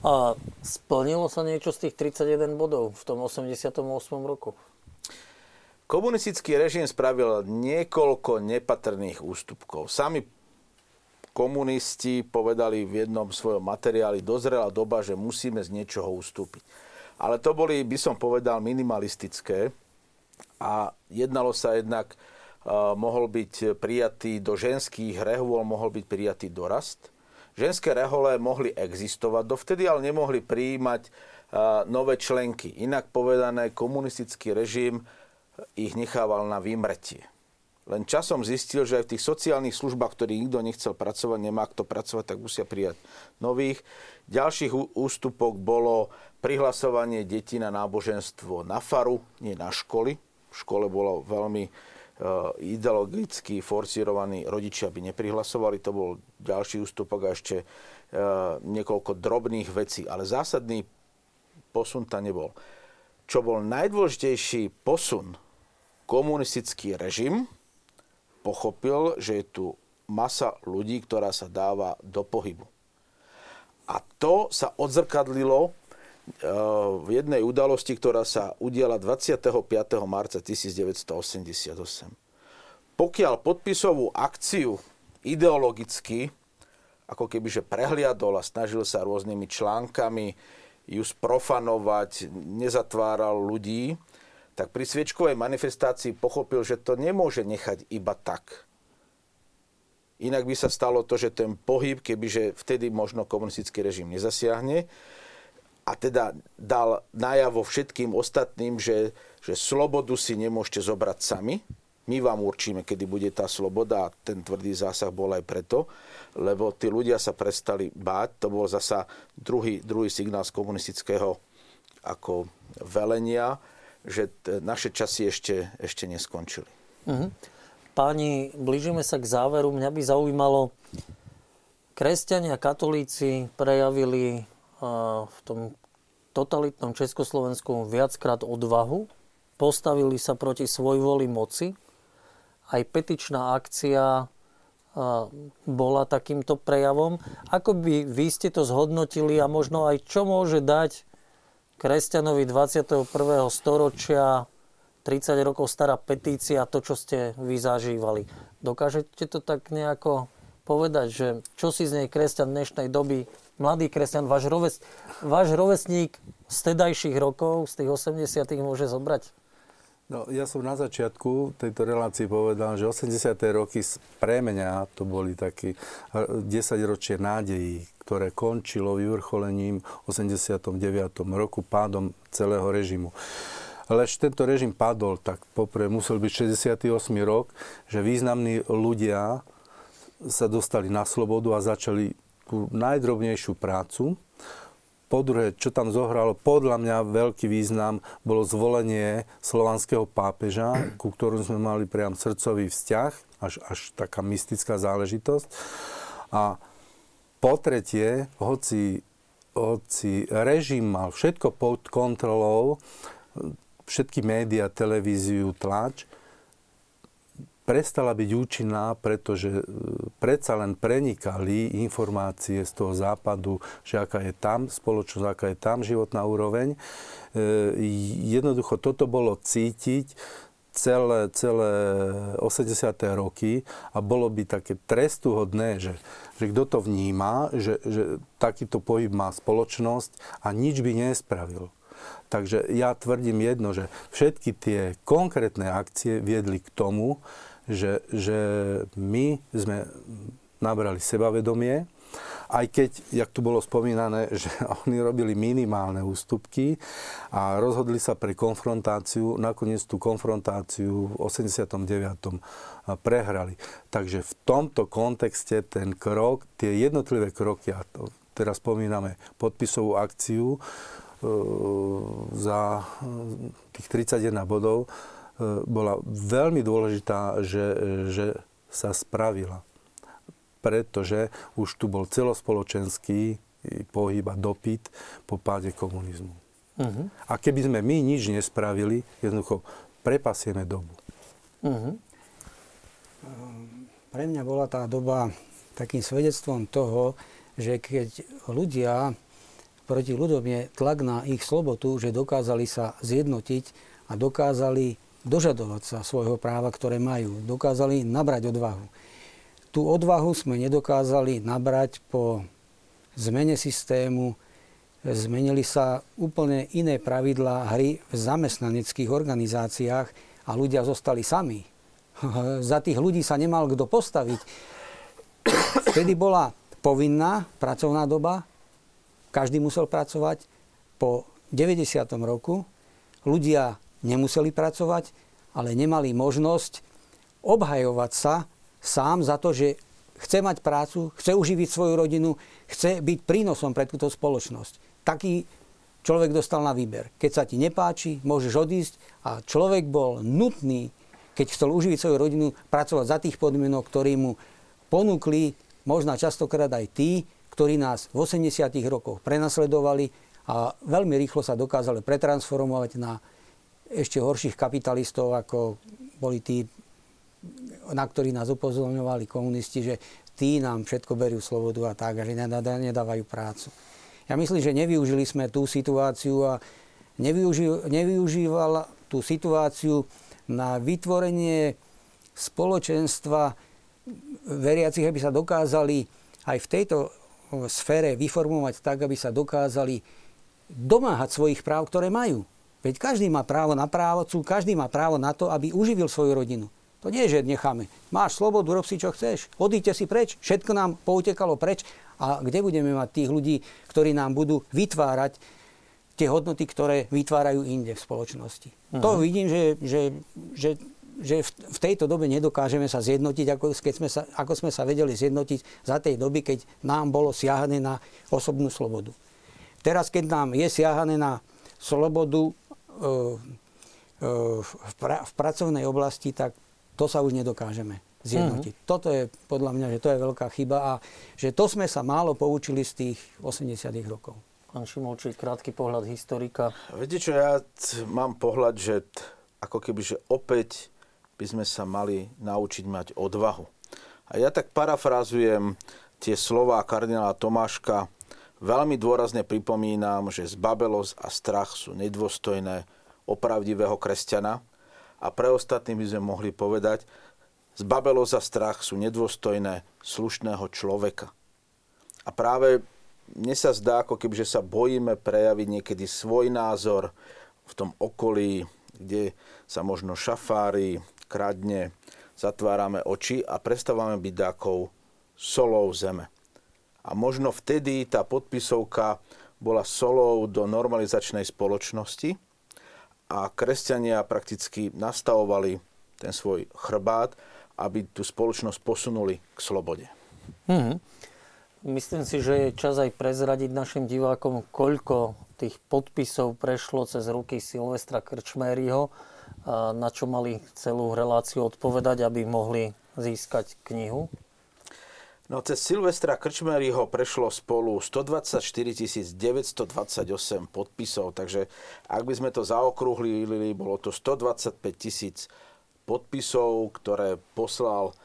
A splnilo sa niečo z tých 31 bodov v tom 88. roku? Komunistický režim spravil niekoľko nepatrných ústupkov. Sami komunisti povedali v jednom svojom materiáli, dozrela doba, že musíme z niečoho ustúpiť. Ale to boli, by som povedal, minimalistické a jednalo sa jednak mohol byť prijatý do ženských rehôl, mohol byť prijatý dorast. Ženské rehole mohli existovať dovtedy, ale nemohli prijímať nové členky. Inak povedané, komunistický režim ich nechával na vymretie. Len časom zistil, že aj v tých sociálnych službách, ktorých nikto nechcel pracovať, nemá kto pracovať, tak musia prijať nových. Ďalších ústupok bolo prihlasovanie detí na náboženstvo na faru, nie na školy, v škole bolo veľmi e, ideologicky forcírovaní, rodičia by neprihlasovali, to bol ďalší ústupok a ešte e, niekoľko drobných vecí, ale zásadný posun tam nebol. Čo bol najdôležitejší posun, komunistický režim pochopil, že je tu masa ľudí, ktorá sa dáva do pohybu. A to sa odzrkadlilo v jednej udalosti, ktorá sa udiala 25. marca 1988. Pokiaľ podpisovú akciu ideologicky ako keby že prehliadol a snažil sa rôznymi článkami ju sprofanovať, nezatváral ľudí, tak pri sviečkovej manifestácii pochopil, že to nemôže nechať iba tak. Inak by sa stalo to, že ten pohyb, kebyže vtedy možno komunistický režim nezasiahne, a teda dal najavo všetkým ostatným, že, že slobodu si nemôžete zobrať sami. My vám určíme, kedy bude tá sloboda a ten tvrdý zásah bol aj preto, lebo tí ľudia sa prestali báť. To bol zasa druhý, druhý signál z komunistického ako velenia, že t- naše časy ešte, ešte neskončili. Mhm. Páni, blížime sa k záveru. Mňa by zaujímalo, kresťania, katolíci prejavili v tom totalitnom Československu viackrát odvahu, postavili sa proti svojvoli moci. Aj petičná akcia bola takýmto prejavom. Ako by vy ste to zhodnotili a možno aj čo môže dať kresťanovi 21. storočia 30 rokov stará petícia, to, čo ste vy zažívali. Dokážete to tak nejako povedať, že čo si z nej kresťan dnešnej doby mladý kresťan, váš, roves, váš rovesník z tedajších rokov, z tých 80 môže zobrať? No, ja som na začiatku tejto relácii povedal, že 80. roky pre mňa to boli také 10 ročie nádejí, ktoré končilo vyvrcholením 89. roku pádom celého režimu. Ale až tento režim padol, tak popre musel byť 68. rok, že významní ľudia sa dostali na slobodu a začali tú najdrobnejšiu prácu. Po druhé, čo tam zohralo, podľa mňa veľký význam bolo zvolenie slovanského pápeža, ku ktorom sme mali priam srdcový vzťah, až, až taká mystická záležitosť. A po tretie, hoci, hoci režim mal všetko pod kontrolou, všetky médiá, televíziu, tlač, prestala byť účinná, pretože e, predsa len prenikali informácie z toho západu, že aká je tam spoločnosť, aká je tam životná úroveň. E, jednoducho toto bolo cítiť celé, celé 80. roky a bolo by také trestuhodné, že, že kto to vníma, že, že takýto pohyb má spoločnosť a nič by nespravil. Takže ja tvrdím jedno, že všetky tie konkrétne akcie viedli k tomu, že, že my sme nabrali sebavedomie, aj keď, jak tu bolo spomínané, že oni robili minimálne ústupky a rozhodli sa pre konfrontáciu, nakoniec tú konfrontáciu v 89. prehrali. Takže v tomto kontexte ten krok, tie jednotlivé kroky, a to teraz spomíname podpisovú akciu e, za tých 31 bodov, bola veľmi dôležitá, že, že sa spravila. Pretože už tu bol celospoločenský pohyb a dopyt po páde komunizmu. Uh-huh. A keby sme my nič nespravili, jednoducho prepasieme dobu. Uh-huh. Pre mňa bola tá doba takým svedectvom toho, že keď ľudia proti ľudom je tlak na ich slobodu, že dokázali sa zjednotiť a dokázali dožadovať sa svojho práva, ktoré majú. Dokázali nabrať odvahu. Tú odvahu sme nedokázali nabrať po zmene systému, zmenili sa úplne iné pravidlá hry v zamestnaneckých organizáciách a ľudia zostali sami. Za tých ľudí sa nemal kto postaviť. Vtedy bola povinná pracovná doba, každý musel pracovať. Po 90. roku ľudia nemuseli pracovať, ale nemali možnosť obhajovať sa sám za to, že chce mať prácu, chce uživiť svoju rodinu, chce byť prínosom pre túto spoločnosť. Taký človek dostal na výber. Keď sa ti nepáči, môžeš odísť a človek bol nutný, keď chcel uživiť svoju rodinu, pracovať za tých podmienok, ktorí mu ponúkli možno častokrát aj tí, ktorí nás v 80. rokoch prenasledovali a veľmi rýchlo sa dokázali pretransformovať na ešte horších kapitalistov, ako boli tí, na ktorí nás upozorňovali komunisti, že tí nám všetko berú slobodu a tak, a že nedávajú prácu. Ja myslím, že nevyužili sme tú situáciu a nevyuži, tú situáciu na vytvorenie spoločenstva veriacich, aby sa dokázali aj v tejto sfére vyformovať tak, aby sa dokázali domáhať svojich práv, ktoré majú. Veď každý má právo na právocu, každý má právo na to, aby uživil svoju rodinu. To nie je, že necháme. Máš slobodu, rob si, čo chceš. Odíďte si preč. Všetko nám poutekalo preč. A kde budeme mať tých ľudí, ktorí nám budú vytvárať tie hodnoty, ktoré vytvárajú inde v spoločnosti. Uh-huh. To vidím, že, že, že, že v, tejto dobe nedokážeme sa zjednotiť, ako, keď sme sa, ako sme sa vedeli zjednotiť za tej doby, keď nám bolo siahané na osobnú slobodu. Teraz, keď nám je siahané na slobodu v, pra, v pracovnej oblasti, tak to sa už nedokážeme zjednotiť. Uh-huh. Toto je podľa mňa, že to je veľká chyba a že to sme sa málo poučili z tých 80 rokov. Pán Šimolčík, krátky pohľad historika. Viete čo, ja t- mám pohľad, že t- ako keby, že opäť by sme sa mali naučiť mať odvahu. A ja tak parafrázujem tie slova kardinála Tomáška, veľmi dôrazne pripomínam, že zbabelosť a strach sú nedôstojné opravdivého kresťana a pre ostatných by sme mohli povedať, zbabelosť a strach sú nedôstojné slušného človeka. A práve mne sa zdá, ako keby, že sa bojíme prejaviť niekedy svoj názor v tom okolí, kde sa možno šafári, kradne, zatvárame oči a prestávame byť dákou solou zeme. A možno vtedy tá podpisovka bola solou do normalizačnej spoločnosti a kresťania prakticky nastavovali ten svoj chrbát, aby tú spoločnosť posunuli k slobode. Mm-hmm. Myslím si, že je čas aj prezradiť našim divákom, koľko tých podpisov prešlo cez ruky Silvestra Krčméryho, na čo mali celú reláciu odpovedať, aby mohli získať knihu. No cez Silvestra Krčmeryho prešlo spolu 124 928 podpisov, takže ak by sme to zaokrúhlili, bolo to 125 tisíc podpisov, ktoré poslal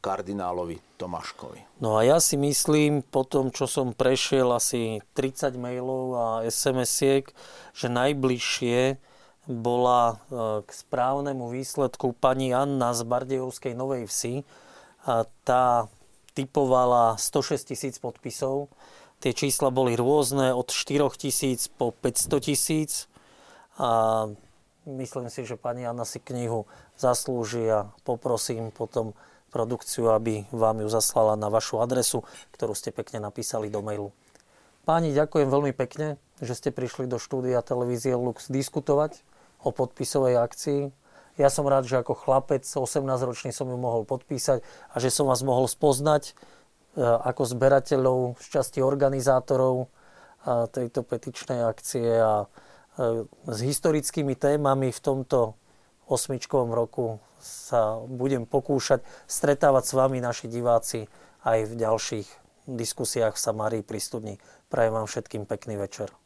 kardinálovi Tomáškovi. No a ja si myslím, po tom, čo som prešiel asi 30 mailov a SMS-iek, že najbližšie bola e, k správnemu výsledku pani Anna z Bardejovskej Novej Vsi. A tá typovala 106 tisíc podpisov. Tie čísla boli rôzne, od 4 tisíc po 500 tisíc. A myslím si, že pani Anna si knihu zaslúži a poprosím potom produkciu, aby vám ju zaslala na vašu adresu, ktorú ste pekne napísali do mailu. Páni, ďakujem veľmi pekne, že ste prišli do štúdia televízie Lux diskutovať o podpisovej akcii. Ja som rád, že ako chlapec 18-ročný som ju mohol podpísať a že som vás mohol spoznať e, ako zberateľov, z časti organizátorov e, tejto petičnej akcie a e, s historickými témami v tomto osmičkovom roku sa budem pokúšať stretávať s vami, naši diváci, aj v ďalších diskusiách v Samárii pri studni. Prajem vám všetkým pekný večer.